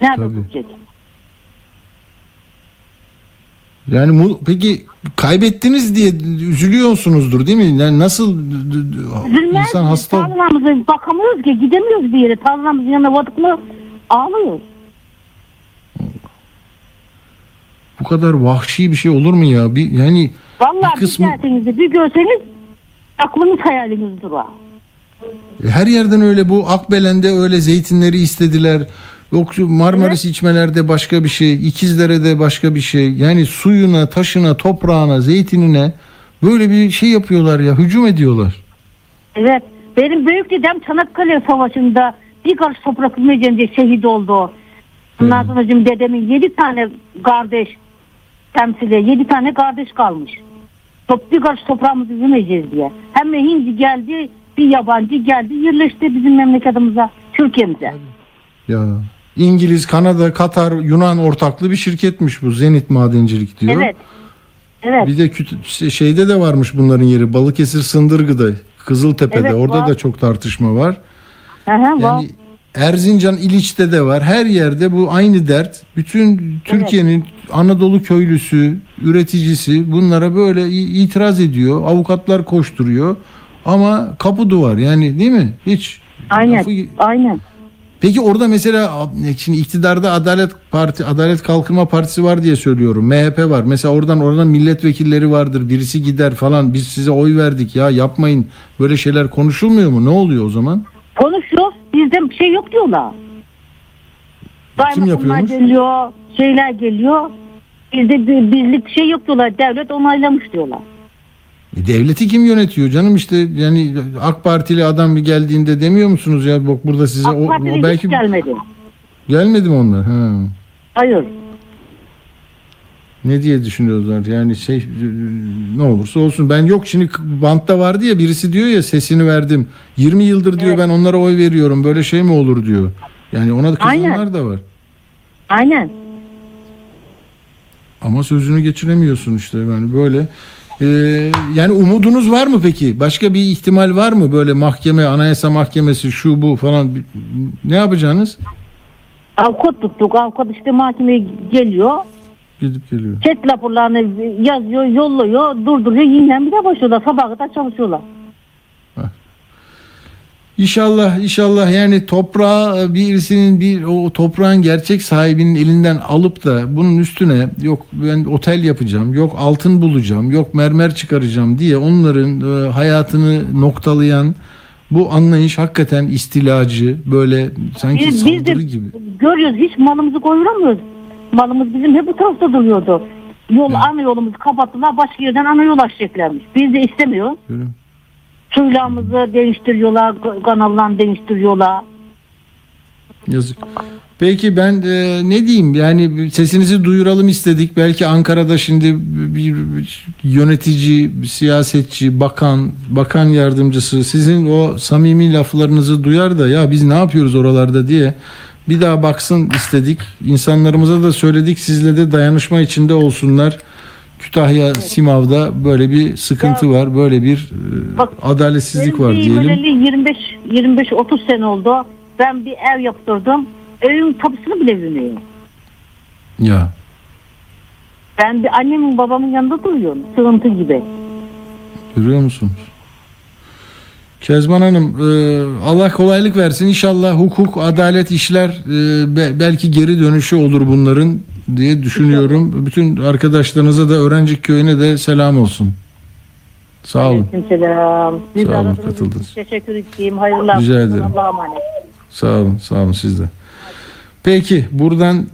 Nerede Tabii. bulacak? Yani mu- peki kaybettiniz diye üzülüyorsunuzdur değil mi? Yani nasıl Üzülmez insan mi? hasta Tarlalarımıza bakamıyoruz ki gidemiyoruz bir yere. Tarlalarımızın yanına vardık mı ağlıyoruz. bu kadar vahşi bir şey olur mu ya? Bir yani Vallahi Bir kısmı- bir bir görseniz aklınız hayaliniz durar. E, Her yerden öyle bu Akbelen'de öyle zeytinleri istediler. Yok Marmaris içmelerde başka bir şey, İkizdere'de başka bir şey. Yani suyuna, taşına, toprağına, zeytinine böyle bir şey yapıyorlar ya, hücum ediyorlar. Evet. Benim büyük dedem Çanakkale Savaşı'nda bir karış toprak bilmeyeceğim diye şehit oldu. Ondan sonra şimdi dedemin yedi tane kardeş temsili, yedi tane kardeş kalmış. Top, bir karış toprağımızı yemeyeceğiz diye. Hem de hindi geldi, bir yabancı geldi, yerleşti bizim memleketimize, Türkiye'mize. Ya İngiliz, Kanada, Katar, Yunan ortaklı bir şirketmiş bu Zenit Madencilik diyor. Evet. Evet. Bir de küt- şeyde de varmış bunların yeri. Balıkesir Sındırgı'da, Kızıltepe'de. Evet, Orada var. da çok tartışma var. Hı hı, var. Yani Erzincan İliç'te de var. Her yerde bu aynı dert. Bütün Türkiye'nin Anadolu köylüsü, üreticisi bunlara böyle itiraz ediyor. Avukatlar koşturuyor. Ama kapı duvar yani değil mi? Hiç. Aynen. lafı- Aynen. Peki orada mesela şimdi iktidarda Adalet Parti Adalet Kalkınma Partisi var diye söylüyorum. MHP var. Mesela oradan oradan milletvekilleri vardır. Birisi gider falan. Biz size oy verdik ya yapmayın. Böyle şeyler konuşulmuyor mu? Ne oluyor o zaman? Konuşuyoruz. Bizde bir şey yok diyorlar. Kim yapıyormuş? geliyor, şeyler geliyor. Bizde bir birlik şey yok diyorlar. Devlet onaylamış diyorlar. E, Devleti kim yönetiyor canım işte yani AK Partili adam bir geldiğinde demiyor musunuz ya bak burada size o, AK Parti'de o belki hiç gelmedi. gelmedi mi onlar? Ha. Hayır. Ne diye düşünüyorlar yani şey ne olursa olsun ben yok şimdi bantta vardı ya birisi diyor ya sesini verdim 20 yıldır diyor ben onlara oy veriyorum böyle şey mi olur diyor. Yani ona kızanlar Aynen. da var. Aynen. Ama sözünü geçiremiyorsun işte yani böyle. Ee, yani umudunuz var mı peki? Başka bir ihtimal var mı böyle mahkeme, anayasa mahkemesi şu bu falan ne yapacaksınız? Avukat tuttuk. Avukat işte mahkemeye geliyor. Gidip geliyor. Chat raporlarını yazıyor, yolluyor, durduruyor. Yeniden bir de başlıyorlar. Sabaha kadar çalışıyorlar. İnşallah inşallah yani toprağı birisinin bir o toprağın gerçek sahibinin elinden alıp da bunun üstüne yok ben otel yapacağım, yok altın bulacağım, yok mermer çıkaracağım diye onların e, hayatını noktalayan bu anlayış hakikaten istilacı böyle sanki Biz, biz saldırı gibi. görüyoruz. Hiç malımızı koyuramıyoruz. Malımız bizim hep bu tarafta duruyordu. Yol, ana yolumuzu kapattılar. Başka yerden ana yol açacaklarmış. Biz de istemiyor. Öyle. Suylamızı değiştiriyorlar. Kanallarını değiştiriyorlar. Yazık. Peki ben e, ne diyeyim yani sesinizi duyuralım istedik. Belki Ankara'da şimdi bir yönetici, bir siyasetçi, bakan, bakan yardımcısı sizin o samimi laflarınızı duyar da ya biz ne yapıyoruz oralarda diye bir daha baksın istedik. İnsanlarımıza da söyledik sizle de dayanışma içinde olsunlar. Kütahya Simav'da böyle bir sıkıntı var. Böyle bir e, adaletsizlik Benim var diyelim. belirli 25 25 30 sene oldu. Ben bir ev yaptırdım. Evin tapusunu bile bilmiyorum. Ya. Ben bir annemin babamın yanında duruyorum. Sığıntı gibi. Görüyor musunuz? Kezban Hanım e, Allah kolaylık versin. İnşallah hukuk, adalet işler e, be- belki geri dönüşü olur bunların diye düşünüyorum. Bütün arkadaşlarınıza da Öğrenci Köyü'ne de selam olsun. Sağ olun. Selam. Siz Sağ olun, aradığınız için katıldınız. Teşekkür edeyim. Hayırlı Rica akşamlar. ederim. Allah'a emanet. Sağ olun, sağ olun siz de. Peki buradan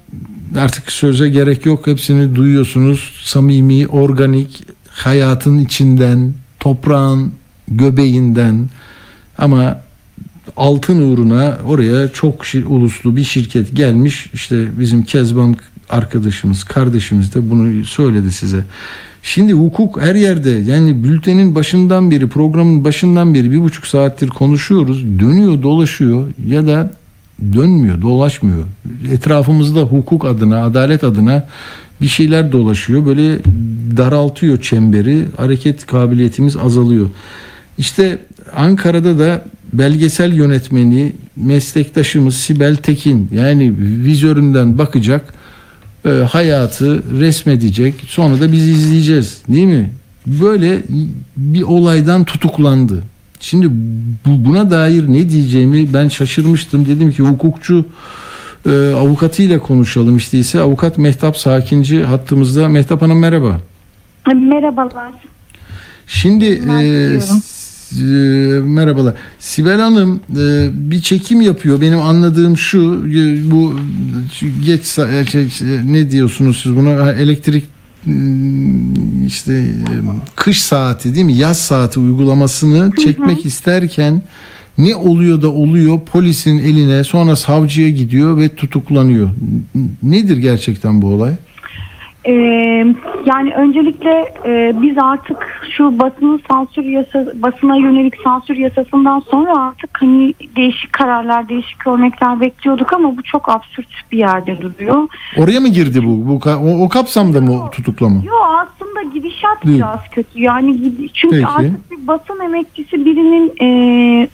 artık söze gerek yok. Hepsini duyuyorsunuz. Samimi, organik, hayatın içinden, toprağın göbeğinden ama altın uğruna oraya çok uluslu bir şirket gelmiş. İşte bizim Kezban arkadaşımız, kardeşimiz de bunu söyledi size. Şimdi hukuk her yerde yani bültenin başından beri programın başından beri bir buçuk saattir konuşuyoruz. Dönüyor dolaşıyor ya da dönmüyor dolaşmıyor. Etrafımızda hukuk adına adalet adına bir şeyler dolaşıyor. Böyle daraltıyor çemberi hareket kabiliyetimiz azalıyor. İşte Ankara'da da belgesel yönetmeni meslektaşımız Sibel Tekin yani vizöründen bakacak e, hayatı resmedecek sonra da biz izleyeceğiz değil mi? Böyle bir olaydan tutuklandı. Şimdi bu, buna dair ne diyeceğimi ben şaşırmıştım. Dedim ki hukukçu e, avukatıyla konuşalım işte ise avukat Mehtap Sakinci hattımızda. Mehtap Hanım merhaba. Merhabalar. Şimdi e, e, merhabalar. Sibel Hanım e, bir çekim yapıyor. Benim anladığım şu e, bu geç e, şey, şey, ne diyorsunuz siz buna elektrik mm, işte e, kış saati değil mi? Yaz saati uygulamasını çekmek isterken ne oluyor da oluyor polisin eline sonra savcıya gidiyor ve tutuklanıyor. Nedir gerçekten bu olay? Ee, yani öncelikle e, biz artık şu basının sansür yasa basına yönelik sansür yasasından sonra artık hani değişik kararlar, değişik örnekler bekliyorduk ama bu çok absürt bir yerde duruyor. Oraya mı girdi bu? bu o, o kapsamda mı tutuklama? Yo aslında gidişat Değil. biraz kötü. Yani çünkü Peki. artık bir basın emekçisi birinin e,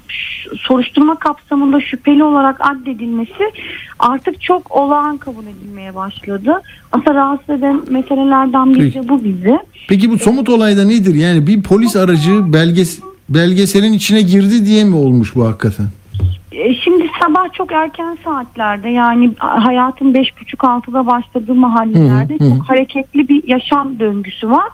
soruşturma kapsamında şüpheli olarak addedilmesi artık çok olağan kabul edilmeye başladı. Aslında rahatsız eden meselelerden biri de bu bizi. Peki bu somut olayda nedir? Yani bir polis aracı belges belgeselin içine girdi diye mi olmuş bu hakikaten? E, Şimdi sabah çok erken saatlerde yani hayatın beş buçuk altıda başladığı mahallelerde Hı hı, hı. çok hareketli bir yaşam döngüsü var.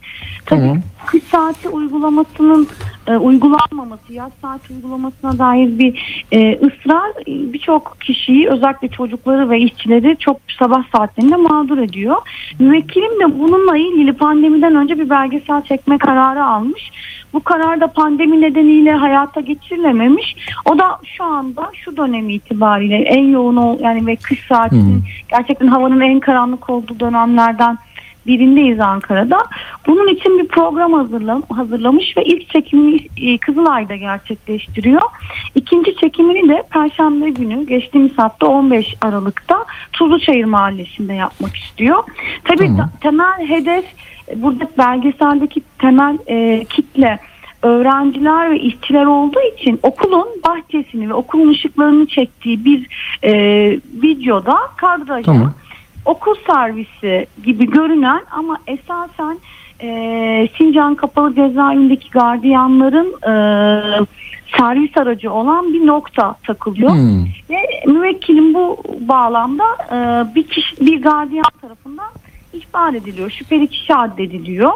Tabii Tamam. kış saati uygulamasının e, uygulanmaması, yaz saati uygulamasına dair bir e, ısrar birçok kişiyi özellikle çocukları ve işçileri çok sabah saatlerinde mağdur ediyor. Müvekkilim de bununla ilgili pandemiden önce bir belgesel çekme kararı almış. Bu karar da pandemi nedeniyle hayata geçirilememiş. O da şu anda şu dönem itibariyle en yoğun ol, yani ve kış saatinin gerçekten havanın en karanlık olduğu dönemlerden birindeyiz Ankara'da. Bunun için bir program hazırlam hazırlamış ve ilk çekimini e, Kızılay'da gerçekleştiriyor. İkinci çekimini de Perşembe günü geçtiğimiz hafta 15 Aralık'ta Tuzluçayır Mahallesi'nde yapmak istiyor. Tabii ta- temel hedef e, burada belgeseldeki temel e, kitle öğrenciler ve işçiler olduğu için okulun bahçesini ve okulun ışıklarını çektiği bir e, videoda kadraja Tamam. okul servisi gibi görünen ama esasen e, Sincan Kapalı Cezaevindeki gardiyanların e, servis aracı olan bir nokta takılıyor. Hmm. Ve müvekkilim bu bağlamda e, bir kişi, bir gardiyan tarafından ihbar ediliyor. Şüpheli kişi addediliyor.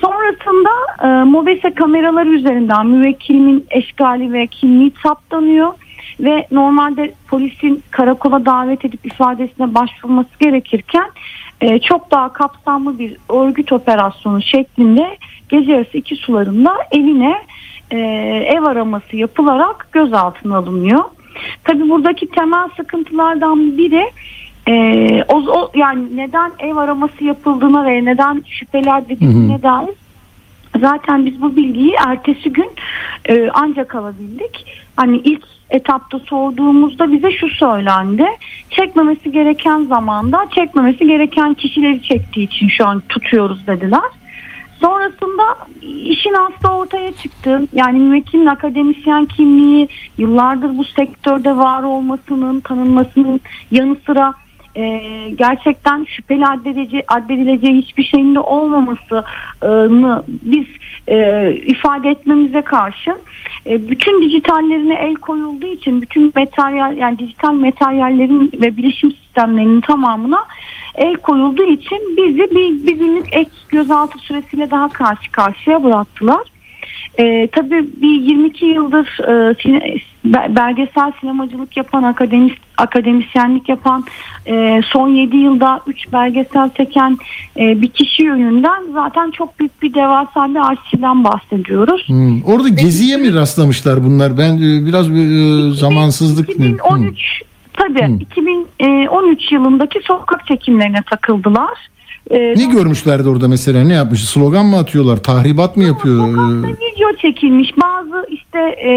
Sonrasında e, MOBESE kameraları üzerinden müvekkilimin eşgali ve kimliği saptanıyor ve normalde polisin karakola davet edip ifadesine başvurması gerekirken e, çok daha kapsamlı bir örgüt operasyonu şeklinde gece yarısı iki sularında evine e, ev araması yapılarak gözaltına alınıyor. Tabi buradaki temel sıkıntılardan biri e, o, o yani neden ev araması yapıldığına ve neden şüpheler dediğine dair zaten biz bu bilgiyi ertesi gün e, ancak alabildik. Hani ilk etapta sorduğumuzda bize şu söylendi. Çekmemesi gereken zamanda çekmemesi gereken kişileri çektiği için şu an tutuyoruz dediler. Sonrasında işin aslı ortaya çıktı. Yani müvekkilin akademisyen kimliği yıllardır bu sektörde var olmasının tanınmasının yanı sıra e, gerçekten şüpheli addedici, addedileceği hiçbir şeyin de olmamasını biz e, ifade etmemize karşın e, bütün dijitallerine el koyulduğu için bütün materyal yani dijital materyallerin ve bilişim sistemlerinin tamamına el koyulduğu için bizi bir, bir günlük ek gözaltı süresiyle daha karşı karşıya bıraktılar. Ee, tabii bir 22 yıldır e, sine- be- belgesel sinemacılık yapan, akademis, akademisyenlik yapan, e, son 7 yılda 3 belgesel çeken e, bir kişi yönünden zaten çok büyük bir devasa bir arşivden bahsediyoruz. Hmm. Orada geziye mi rastlamışlar bunlar? Ben e, biraz e, zamansızlık... 2013 tabii 2013 yılındaki sokak çekimlerine takıldılar. Ee, Ne görmüşlerdi orada mesela? Ne yapmış? Slogan mı atıyorlar? Tahribat mı yapıyor? Ee, video çekilmiş bazı işte e,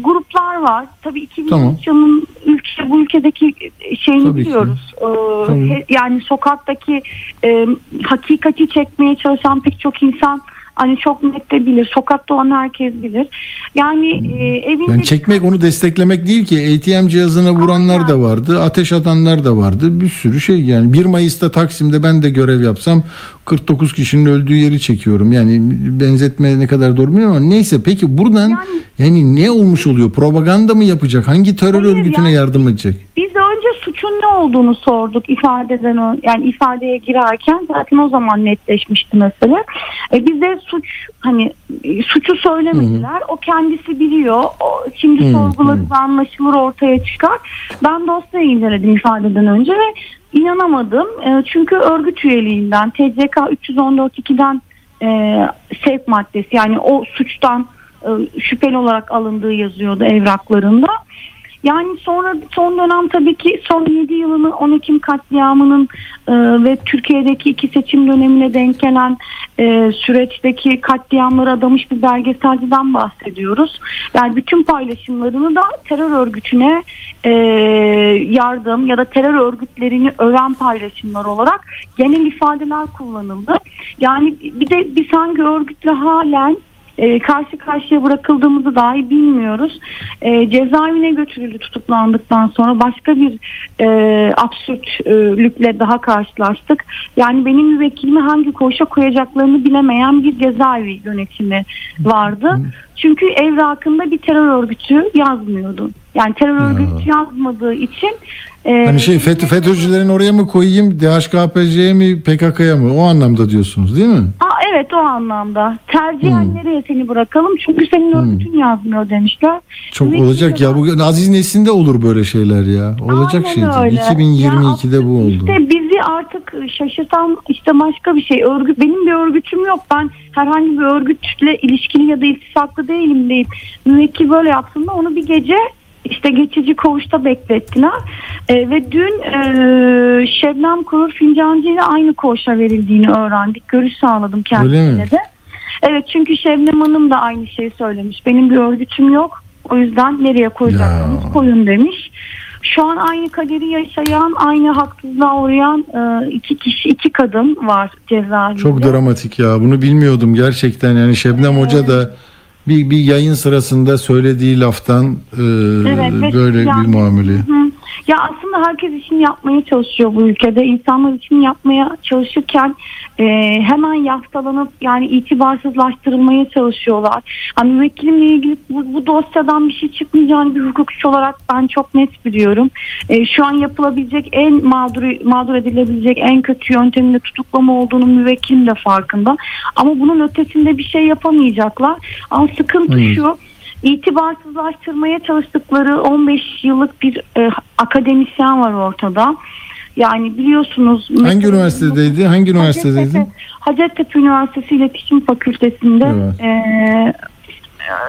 gruplar var. Tabii 2003 Tamam. yılının ülke bu ülkedeki şeyini Tabii biliyoruz. Ee, he- yani sokaktaki e, hakikati çekmeye çalışan pek çok insan hani çok net de bilir. Sokakta olan herkes bilir. Yani e, evinde Yani çekmek onu desteklemek değil ki. ATM cihazına vuranlar da vardı. Ateş atanlar da vardı. Bir sürü şey yani. 1 Mayıs'ta Taksim'de ben de görev yapsam 49 kişinin öldüğü yeri çekiyorum. Yani benzetme ne kadar doğru bilmiyorum ama neyse. Peki buradan yani, ne olmuş oluyor? Propaganda mı yapacak? Hangi terör örgütüne yardım edecek? Biz önce suçun ne olduğunu sorduk ifadeden o- yani ifadeye girerken zaten o zaman netleşmişti mesele. E, bize suç hani e, suçu söylemediler. O kendisi biliyor. O, şimdi Hı, sorgularız anlaşılır ortaya çıkar. Ben dosyayı inceledim ifadeden önce ve inanamadım. E, çünkü örgüt üyeliğinden TCK 314.2'den e, sevk maddesi yani o suçtan e, şüpheli olarak alındığı yazıyordu evraklarında. Yani sonra son dönem tabii ki son 7 yılını 10 Ekim katliamının e, ve Türkiye'deki iki seçim dönemine denk gelen e, süreçteki katliamları adamış bir belgeselciden bahsediyoruz. Yani bütün paylaşımlarını da terör örgütüne e, yardım ya da terör örgütlerini öven paylaşımlar olarak genel ifadeler kullanıldı. Yani bir de biz hangi örgütle halen e, karşı karşıya bırakıldığımızı dahi bilmiyoruz. E, cezaevine götürüldü tutuklandıktan sonra başka bir e, absürtlükle daha karşılaştık. Yani benim müvekkilimi hangi koğuşa koyacaklarını bilemeyen bir cezaevi yönetimi vardı. Çünkü evrakında bir terör örgütü yazmıyordu. Yani terör örgütü yazmadığı için e, Hani şey FETÖ, FETÖ'cülerin oraya mı koyayım? DHKPC'ye mi PKK'ya mı? O anlamda diyorsunuz değil mi? Aa, evet o anlamda. Tercihen nereye seni bırakalım? Çünkü senin örgütün yazmıyor demişler. Çok Müvekkil olacak ya. Bugün Aziz Nesin'de olur böyle şeyler ya. Olacak Aynen şey öyle. değil. 2022'de bu oldu. İşte bizi artık şaşırtan işte başka bir şey. Örgüt benim bir örgütüm yok. Ben herhangi bir örgütle ilişkili ya da iltisaklı değilim deyip müvekkil böyle yapsın da onu bir gece işte geçici koğuşta beklettiler. E, ve dün e, Şebnem Kurur Fincancı ile aynı koğuşa verildiğini öğrendik. Görüş sağladım kendisine de. Evet çünkü Şebnem Hanım da aynı şeyi söylemiş. Benim bir örgütüm yok. O yüzden nereye koyacaksınız koyun demiş. Şu an aynı kaderi yaşayan, aynı haksızlığa uğrayan e, iki kişi, iki kadın var cezaevinde. Çok dramatik ya. Bunu bilmiyordum gerçekten. Yani Şebnem Hoca da bir, bir yayın sırasında söylediği laftan e, Evet, ve böyle yani- bir muamele. Hı. Ya aslında herkes için yapmaya çalışıyor bu ülkede. İnsanlar için yapmaya çalışırken e, hemen yaftalanıp yani itibarsızlaştırılmaya çalışıyorlar. Hani müvekkilimle ilgili bu, bu dosyadan bir şey çıkmayacağını bir hukukçu olarak ben çok net biliyorum. E, şu an yapılabilecek en mağdur, mağdur edilebilecek en kötü yöntemin de tutuklama olduğunu müvekkilim de farkında. Ama bunun ötesinde bir şey yapamayacaklar. Ama sıkıntı Hmm. şu itibarsızlaştırmaya çalıştıkları 15 yıllık bir e, akademisyen var ortada. Yani biliyorsunuz Hangi mesela- üniversitedeydi? Hangi üniversitedeydi? Hacettepe, Hacettepe Üniversitesi İletişim Fakültesi'nde Evet. e,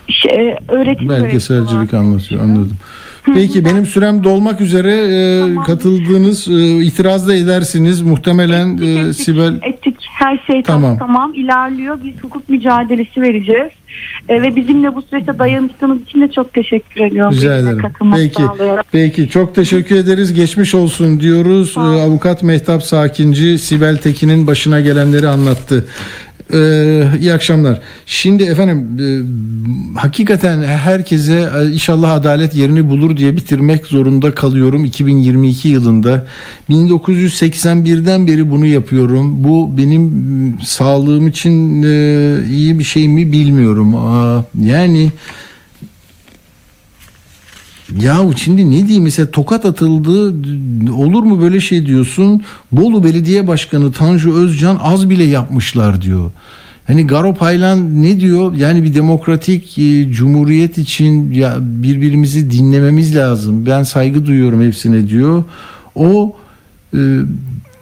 şey, öğretim Belgeselcilik anlatıyor anladım. Peki benim sürem dolmak üzere e, katıldığınız e, itiraz da edersiniz muhtemelen e, Sibel ettik. Her şey Tamam. tamam. ilerliyor. Biz hukuk mücadelesi vereceğiz. E, ve bizimle bu süreçte dayanıştığınız için de çok teşekkür ediyorum. Rica ederim. Peki. sağlayarak. Peki çok teşekkür ederiz. Geçmiş olsun diyoruz. Ee, Avukat Mehtap Sakinci Sibel Tekin'in başına gelenleri anlattı. Ee, iyi akşamlar. Şimdi efendim e, hakikaten herkese e, inşallah adalet yerini bulur diye bitirmek zorunda kalıyorum 2022 yılında. 1981'den beri bunu yapıyorum. Bu benim sağlığım için e, iyi bir şey mi bilmiyorum. Aa, yani Yahu şimdi ne diyeyim mesela tokat atıldı olur mu böyle şey diyorsun. Bolu Belediye Başkanı Tanju Özcan az bile yapmışlar diyor. Hani Garo Paylan ne diyor? Yani bir demokratik e, cumhuriyet için ya birbirimizi dinlememiz lazım. Ben saygı duyuyorum hepsine diyor. O e,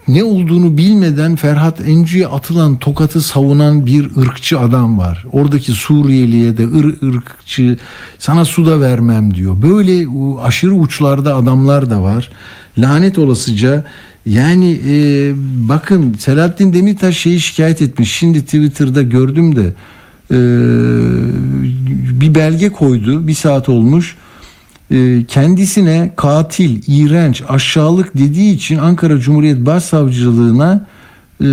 ne olduğunu bilmeden Ferhat Encü'ye atılan tokatı savunan bir ırkçı adam var. Oradaki Suriyeliye de ır, ırkçı sana su da vermem diyor. Böyle aşırı uçlarda adamlar da var. Lanet olasıca yani e, bakın Selahattin Demirtaş şeyi şikayet etmiş. Şimdi Twitter'da gördüm de e, bir belge koydu. Bir saat olmuş. E, kendisine katil, iğrenç, aşağılık dediği için Ankara Cumhuriyet Başsavcılığına e,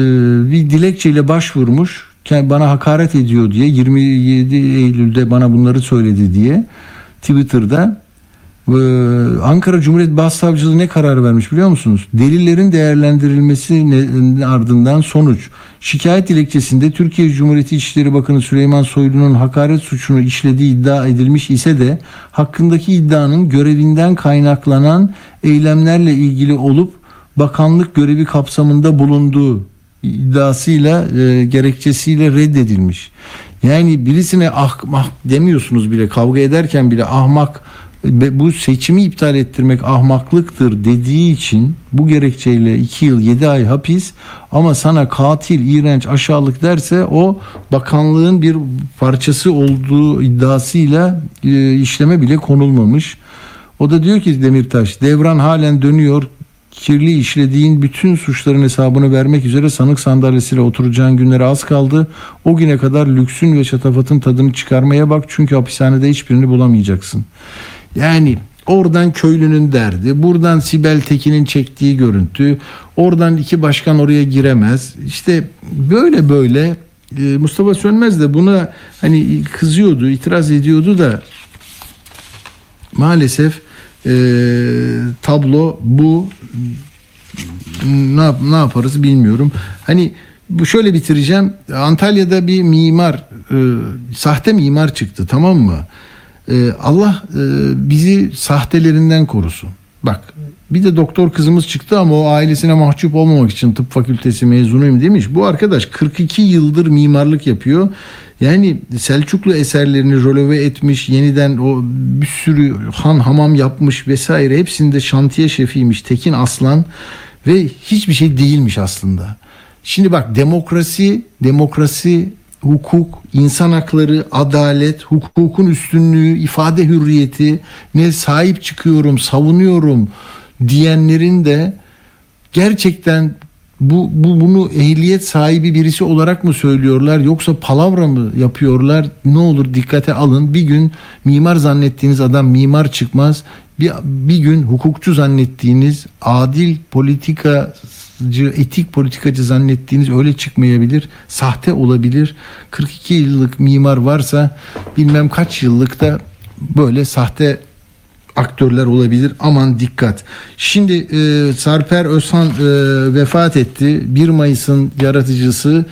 bir dilekçeyle başvurmuş. Bana hakaret ediyor diye 27 Eylül'de bana bunları söyledi diye Twitter'da Ankara Cumhuriyet Başsavcılığı ne karar vermiş biliyor musunuz? Delillerin değerlendirilmesi ne- ardından sonuç. Şikayet dilekçesinde Türkiye Cumhuriyeti İçişleri Bakanı Süleyman Soylu'nun hakaret suçunu işlediği iddia edilmiş ise de hakkındaki iddianın görevinden kaynaklanan eylemlerle ilgili olup bakanlık görevi kapsamında bulunduğu iddiasıyla e, gerekçesiyle reddedilmiş. Yani birisine ahmak demiyorsunuz bile kavga ederken bile ahmak ve bu seçimi iptal ettirmek ahmaklıktır dediği için bu gerekçeyle 2 yıl 7 ay hapis ama sana katil, iğrenç, aşağılık derse o bakanlığın bir parçası olduğu iddiasıyla e, işleme bile konulmamış. O da diyor ki Demirtaş devran halen dönüyor. Kirli işlediğin bütün suçların hesabını vermek üzere sanık sandalyesiyle oturacağın günlere az kaldı. O güne kadar lüksün ve şatafatın tadını çıkarmaya bak çünkü hapishanede hiçbirini bulamayacaksın. Yani oradan köylünün derdi, buradan Sibel Tekin'in çektiği görüntü, oradan iki başkan oraya giremez. İşte böyle böyle e, Mustafa Sönmez de buna hani kızıyordu, itiraz ediyordu da maalesef e, tablo bu ne, ne yaparız bilmiyorum. Hani bu şöyle bitireceğim. Antalya'da bir mimar, e, sahte mimar çıktı tamam mı? E, Allah e, bizi sahtelerinden korusun. Bak bir de doktor kızımız çıktı ama o ailesine mahcup olmamak için tıp fakültesi mezunuyum demiş. Bu arkadaş 42 yıldır mimarlık yapıyor. Yani Selçuklu eserlerini röleve etmiş, yeniden o bir sürü han hamam yapmış vesaire. Hepsinde şantiye şefiymiş Tekin Aslan ve hiçbir şey değilmiş aslında. Şimdi bak demokrasi, demokrasi, hukuk, insan hakları, adalet, hukukun üstünlüğü, ifade hürriyeti ne sahip çıkıyorum, savunuyorum diyenlerin de gerçekten bu, bu bunu ehliyet sahibi birisi olarak mı söylüyorlar yoksa palavra mı yapıyorlar? Ne olur dikkate alın. Bir gün mimar zannettiğiniz adam mimar çıkmaz. Bir, bir gün hukukçu zannettiğiniz adil politikacı, etik politikacı zannettiğiniz öyle çıkmayabilir. Sahte olabilir. 42 yıllık mimar varsa bilmem kaç yıllık da böyle sahte aktörler olabilir. Aman dikkat. Şimdi e, Sarper Özhan e, vefat etti. 1 Mayıs'ın yaratıcısı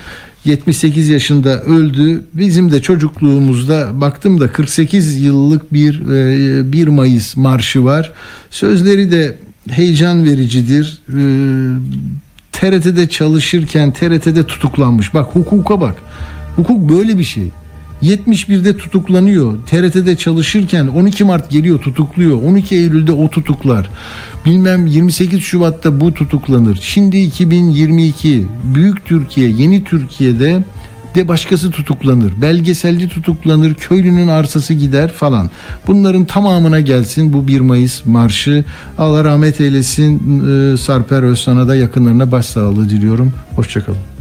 78 yaşında öldü. Bizim de çocukluğumuzda baktım da 48 yıllık bir e, 1 Mayıs marşı var. Sözleri de heyecan vericidir. E, TRT'de çalışırken TRT'de tutuklanmış. Bak hukuka bak. Hukuk böyle bir şey. 71'de tutuklanıyor. TRT'de çalışırken 12 Mart geliyor tutukluyor. 12 Eylül'de o tutuklar. Bilmem 28 Şubat'ta bu tutuklanır. Şimdi 2022 Büyük Türkiye, Yeni Türkiye'de de başkası tutuklanır. Belgeselci tutuklanır, köylünün arsası gider falan. Bunların tamamına gelsin bu 1 Mayıs marşı. Allah rahmet eylesin. Ee, Sarper Özsan'a da yakınlarına başsağlığı diliyorum. Hoşçakalın.